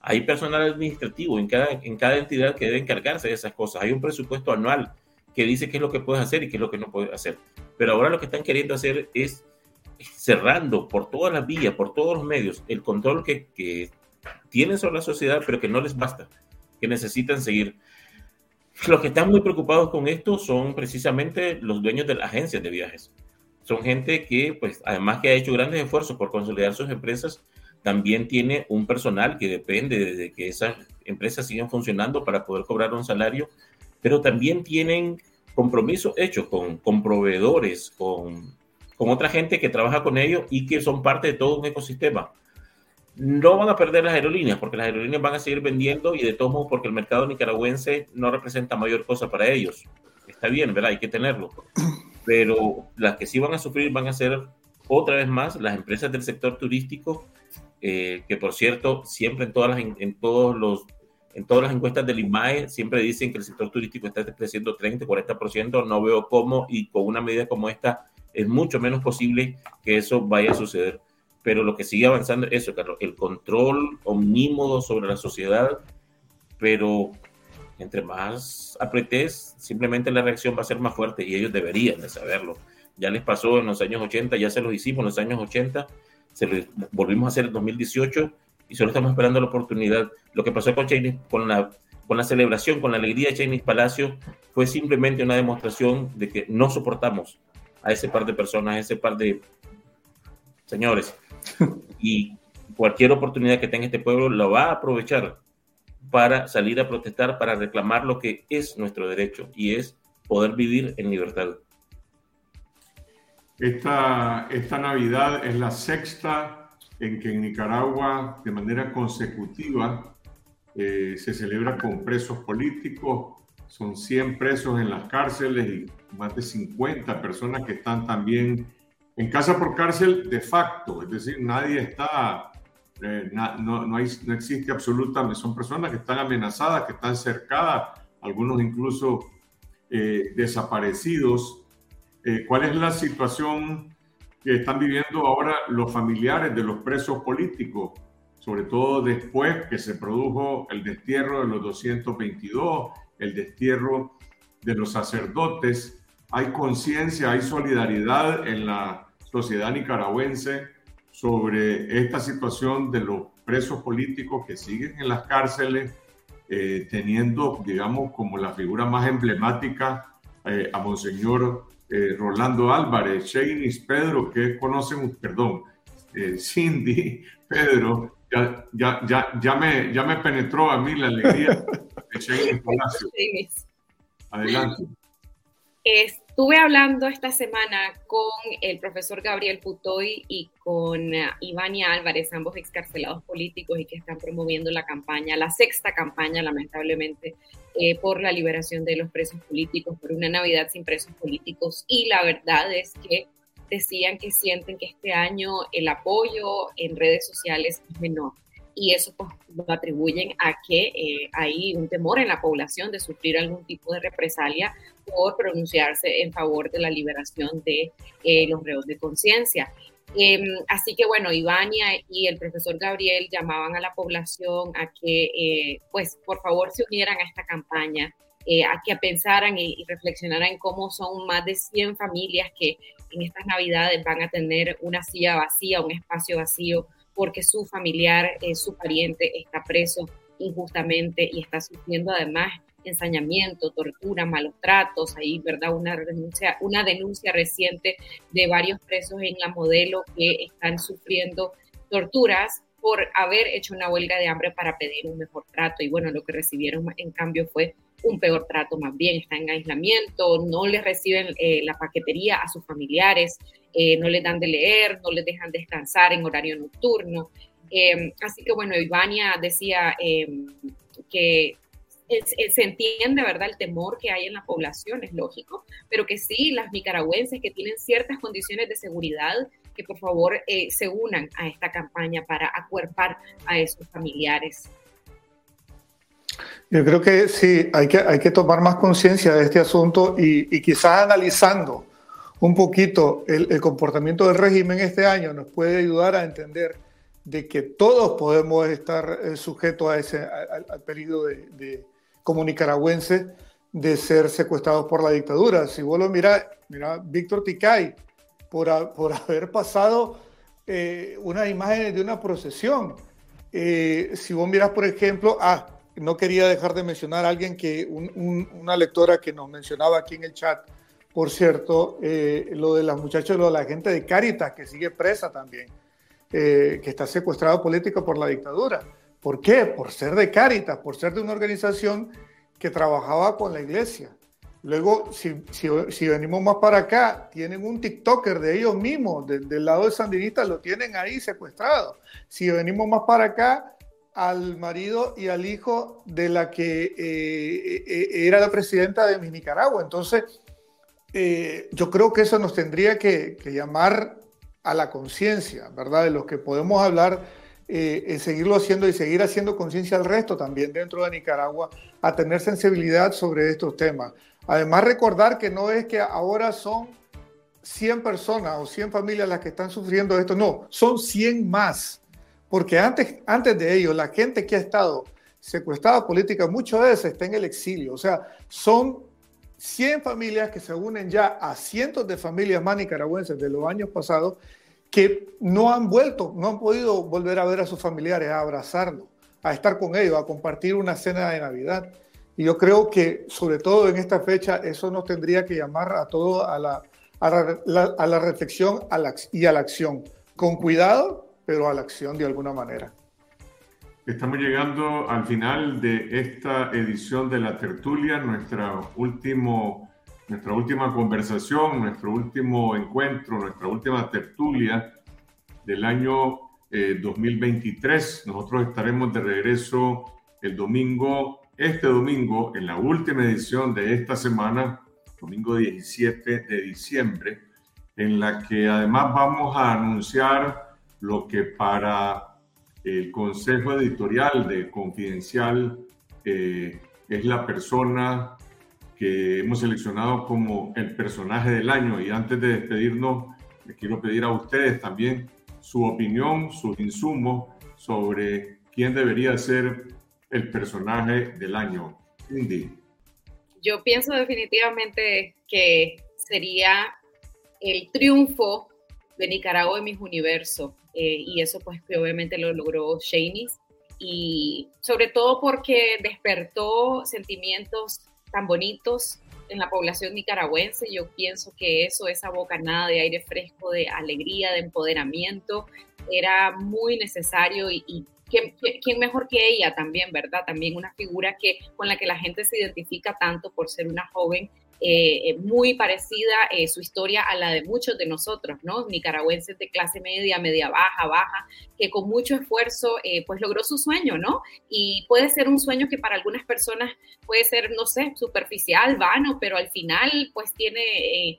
Hay personal administrativo en cada, en cada entidad que debe encargarse de esas cosas. Hay un presupuesto anual que dice qué es lo que puedes hacer y qué es lo que no puedes hacer. Pero ahora lo que están queriendo hacer es cerrando por todas las vías, por todos los medios, el control que, que tienen sobre la sociedad, pero que no les basta, que necesitan seguir. Los que están muy preocupados con esto son precisamente los dueños de las agencias de viajes. Son gente que, pues, además que ha hecho grandes esfuerzos por consolidar sus empresas, también tiene un personal que depende de que esas empresas sigan funcionando para poder cobrar un salario, pero también tienen compromisos hechos con, con proveedores, con con otra gente que trabaja con ellos y que son parte de todo un ecosistema. No van a perder las aerolíneas porque las aerolíneas van a seguir vendiendo y de todos modos porque el mercado nicaragüense no representa mayor cosa para ellos. Está bien, ¿verdad? Hay que tenerlo. Pero las que sí van a sufrir van a ser otra vez más las empresas del sector turístico, eh, que por cierto, siempre en todas las, en todos los en todas las encuestas del IMAE siempre dicen que el sector turístico está creciendo 30, 40%. No veo cómo y con una medida como esta es mucho menos posible que eso vaya a suceder. Pero lo que sigue avanzando es eso, Carlos, el control omnímodo sobre la sociedad, pero entre más apretes, simplemente la reacción va a ser más fuerte y ellos deberían de saberlo. Ya les pasó en los años 80, ya se los hicimos en los años 80, se volvimos a hacer en 2018 y solo estamos esperando la oportunidad. Lo que pasó con Chinese, con la, con la celebración, con la alegría de Chinese Palacio, fue simplemente una demostración de que no soportamos a ese par de personas, a ese par de señores. <laughs> Y cualquier oportunidad que tenga este pueblo lo va a aprovechar para salir a protestar, para reclamar lo que es nuestro derecho y es poder vivir en libertad. Esta, esta Navidad es la sexta en que en Nicaragua de manera consecutiva eh, se celebra con presos políticos, son 100 presos en las cárceles y más de 50 personas que están también en casa por cárcel de facto, es decir, nadie está, eh, no, no, hay, no existe absolutamente, son personas que están amenazadas, que están cercadas, algunos incluso eh, desaparecidos. Eh, ¿Cuál es la situación que están viviendo ahora los familiares de los presos políticos? Sobre todo después que se produjo el destierro de los 222, el destierro de los sacerdotes, hay conciencia, hay solidaridad en la sociedad nicaragüense sobre esta situación de los presos políticos que siguen en las cárceles, eh, teniendo, digamos, como la figura más emblemática eh, a Monseñor eh, Rolando Álvarez, Sheinis Pedro, que conocen, perdón, Cindy Pedro, ya, ya, ya, ya, me, ya me penetró a mí la alegría de Sheinis Palacio. <laughs> Adelante. Estuve hablando esta semana con el profesor Gabriel Putoy y con uh, Ivania Álvarez, ambos excarcelados políticos y que están promoviendo la campaña, la sexta campaña, lamentablemente, eh, por la liberación de los presos políticos, por una Navidad sin presos políticos. Y la verdad es que decían que sienten que este año el apoyo en redes sociales es menor y eso pues, lo atribuyen a que eh, hay un temor en la población de sufrir algún tipo de represalia por pronunciarse en favor de la liberación de eh, los reos de conciencia. Em, así que bueno, Ivania y el profesor Gabriel llamaban a la población a que eh, pues por favor se unieran a esta campaña, a que pensaran y, y reflexionaran cómo son más de 100 familias que en estas navidades van a tener una silla vacía, un espacio vacío porque su familiar, eh, su pariente está preso injustamente y está sufriendo además ensañamiento, tortura, malos tratos, ahí, ¿verdad? Una denuncia, una denuncia reciente de varios presos en la modelo que están sufriendo torturas por haber hecho una huelga de hambre para pedir un mejor trato. Y bueno, lo que recibieron en cambio fue un peor trato, más bien están en aislamiento, no les reciben eh, la paquetería a sus familiares, eh, no les dan de leer, no les dejan descansar en horario nocturno. Em, así que bueno, Ivania decía em, que se entiende, ¿verdad?, el temor que hay en la población, es lógico, pero que sí, las nicaragüenses que tienen ciertas condiciones de seguridad, que por favor eh, se unan a esta campaña para acuerpar a esos familiares. Yo creo que sí, hay que, hay que tomar más conciencia de este asunto y, quizás analizando un poquito el, comportamiento del régimen este año nos puede ayudar a entender de que todos podemos estar eh, sujetos a ese, al, peligro de, como nicaragüenses de ser secuestrados por la dictadura. Si vos lo mirás, mira, Víctor Ticay, por, por <laughs> haber pasado eh, unas imágenes de una procesión. Eh, si vos mirás, por ejemplo, ah, no quería dejar de mencionar a alguien que, una lectora que nos mencionaba aquí en el chat, por cierto, eh, lo de las muchachas, lo de la gente de Caritas, que sigue presa también, eh, que está secuestrado político por la dictadura. ¿Por qué? Por ser de Caritas, por ser de una organización que trabajaba con la iglesia. Luego, si, venimos más para acá, tienen un TikToker de ellos mismos, del lado de Sandinista, lo tienen ahí secuestrado. Si venimos más para acá, al marido y al hijo de la que eh, era la presidenta de Nicaragua. Entonces, eh, yo creo que eso nos tendría que, llamar a la conciencia, ¿verdad? De los que podemos hablar, eh, en seguirlo haciendo y seguir haciendo conciencia al resto también dentro de Nicaragua, a tener sensibilidad sobre estos temas. Además, recordar que no es que ahora son 100 personas o 100 familias las que están sufriendo esto, no, son 100 más. Porque antes, antes de ello, la gente que ha estado secuestrada política, muchas veces está en el exilio. O sea, son 100 familias que se unen ya a cientos de familias más nicaragüenses de los años pasados que no han vuelto, no han podido volver a ver a sus familiares, a abrazarlos, a estar con ellos, a compartir una cena de Navidad. Y yo creo que, sobre todo en esta fecha, eso nos tendría que llamar a todos a la, a la, reflexión y a la acción, con cuidado, pero a la acción de alguna manera. Estamos llegando al final de esta edición de la tertulia, nuestra, último, nuestra última conversación, nuestro último encuentro, nuestra última tertulia del año 2023. Eh, Nosotros estaremos de regreso el domingo, este domingo, en la última edición de esta semana, domingo 17 de diciembre, en la que además vamos a anunciar lo que para el consejo editorial de Confidencial eh, es la persona que hemos seleccionado como el personaje del año. Y antes de despedirnos, les quiero pedir a ustedes también su opinión, sus insumos sobre quién debería ser el personaje del año. Cindy. Yo pienso definitivamente que sería el triunfo de Nicaragua y mis universos. Eh, y eso pues obviamente lo logró Shanice. Y sobre todo porque despertó sentimientos tan bonitos en la población nicaragüense. Yo pienso que eso, esa bocanada de aire fresco, de alegría, de empoderamiento, era muy necesario y, y ¿quién, mejor que ella también, verdad? También una figura que, con la que la gente se identifica tanto por ser una joven eh, eh, muy parecida eh, su historia a la de muchos de nosotros, ¿no? Nicaragüenses de clase media, media baja, baja, que con mucho esfuerzo pues logró su sueño, ¿no? Y puede ser un sueño que para algunas personas puede ser, no sé, superficial, vano, pero al final pues tiene...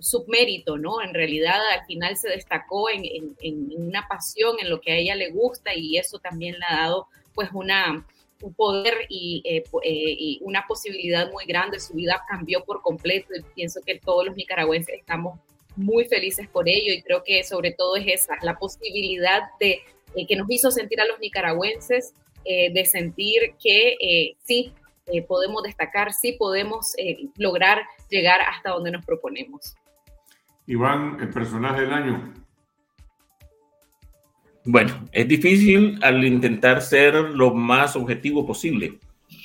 submérito, ¿no? En realidad al final se destacó en, en, una pasión, en lo que a ella le gusta y eso también le ha dado pues una, un poder y, eh, eh, y, una posibilidad muy grande. Su vida cambió por completo y pienso que todos los nicaragüenses estamos muy felices por ello y creo que sobre todo es esa, la posibilidad de eh, que nos hizo sentir a los nicaragüenses, de sentir que sí podemos destacar, sí podemos lograr llegar hasta donde nos proponemos. Iván, el personaje del año. Bueno, es difícil al intentar ser lo más objetivo posible,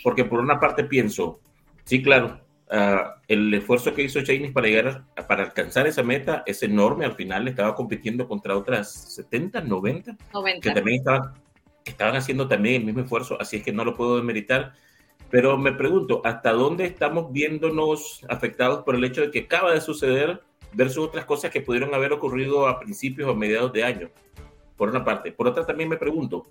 porque por una parte pienso, sí, claro, uh, el esfuerzo que hizo Cheney para llegar, a, para alcanzar esa meta es enorme. Al final estaba compitiendo contra otras 70, 90, 90. que también estaban, estaban haciendo también el mismo esfuerzo, así es que no lo puedo demeritar. Pero me pregunto, ¿hasta dónde estamos viéndonos afectados por el hecho de que acaba de suceder versus otras cosas que pudieron haber ocurrido a principios o mediados de año? Por una parte. Por otra, también me pregunto,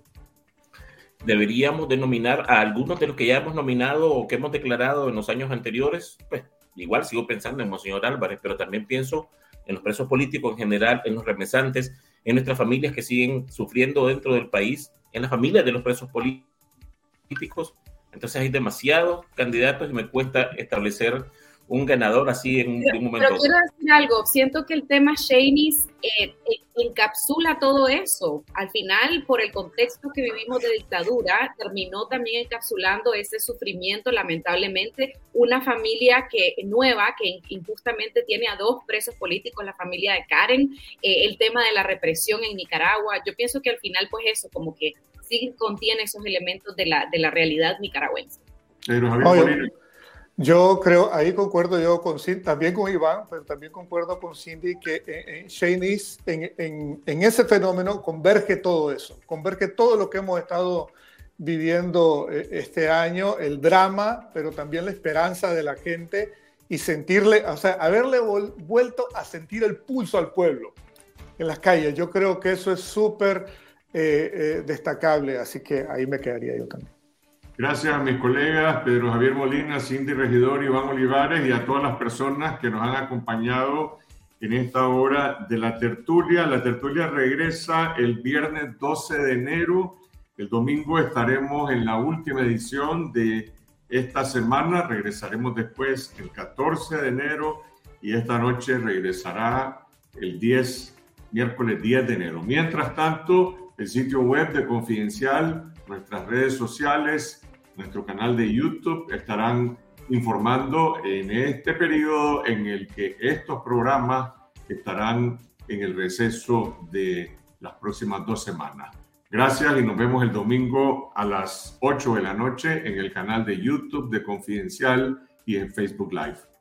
¿deberíamos denominar a algunos de los que ya hemos nominado o que hemos declarado en los años anteriores? Pues igual sigo pensando en Monseñor Álvarez, pero también pienso en los presos políticos en general, en los remesantes, en nuestras familias que siguen sufriendo dentro del país, en las familias de los presos políticos. Entonces hay demasiados candidatos y me cuesta establecer un ganador así en un, momento. Pero quiero decir algo, siento que el tema Shanice eh, eh, encapsula todo eso. Al final, por el contexto que vivimos de dictadura, terminó también encapsulando ese sufrimiento, lamentablemente, una familia que nueva, que injustamente tiene a dos presos políticos, la familia de Karen, eh, el tema de la represión en Nicaragua. Yo pienso que al final, pues eso, como que sí contiene esos elementos de la, de la realidad nicaragüense. Pero, yo creo, ahí concuerdo yo con también con Iván, pero también concuerdo con Cindy que en, en, en, ese fenómeno converge todo eso, converge todo lo que hemos estado viviendo eh, este año, el drama, pero también la esperanza de la gente y sentirle, o sea, haberle vuelto a sentir el pulso al pueblo en las calles. Yo creo que eso es súper eh, eh, destacable, así que ahí me quedaría yo también. Gracias a mis colegas Pedro Javier Molina, Cindy Regidor, Iván Olivares y a todas las personas que nos han acompañado en esta hora de la tertulia. La tertulia regresa el viernes 12 de enero. El domingo estaremos en la última edición de esta semana. Regresaremos después el 14 de enero y esta noche regresará el 10, miércoles 10 de enero. Mientras tanto, el sitio web de Confidencial nuestras redes sociales, nuestro canal de YouTube estarán informando en este periodo en el que estos programas estarán en el receso de las próximas dos semanas. Gracias y nos vemos el domingo a las 8 de la noche en el canal de YouTube de Confidencial y en Facebook Live.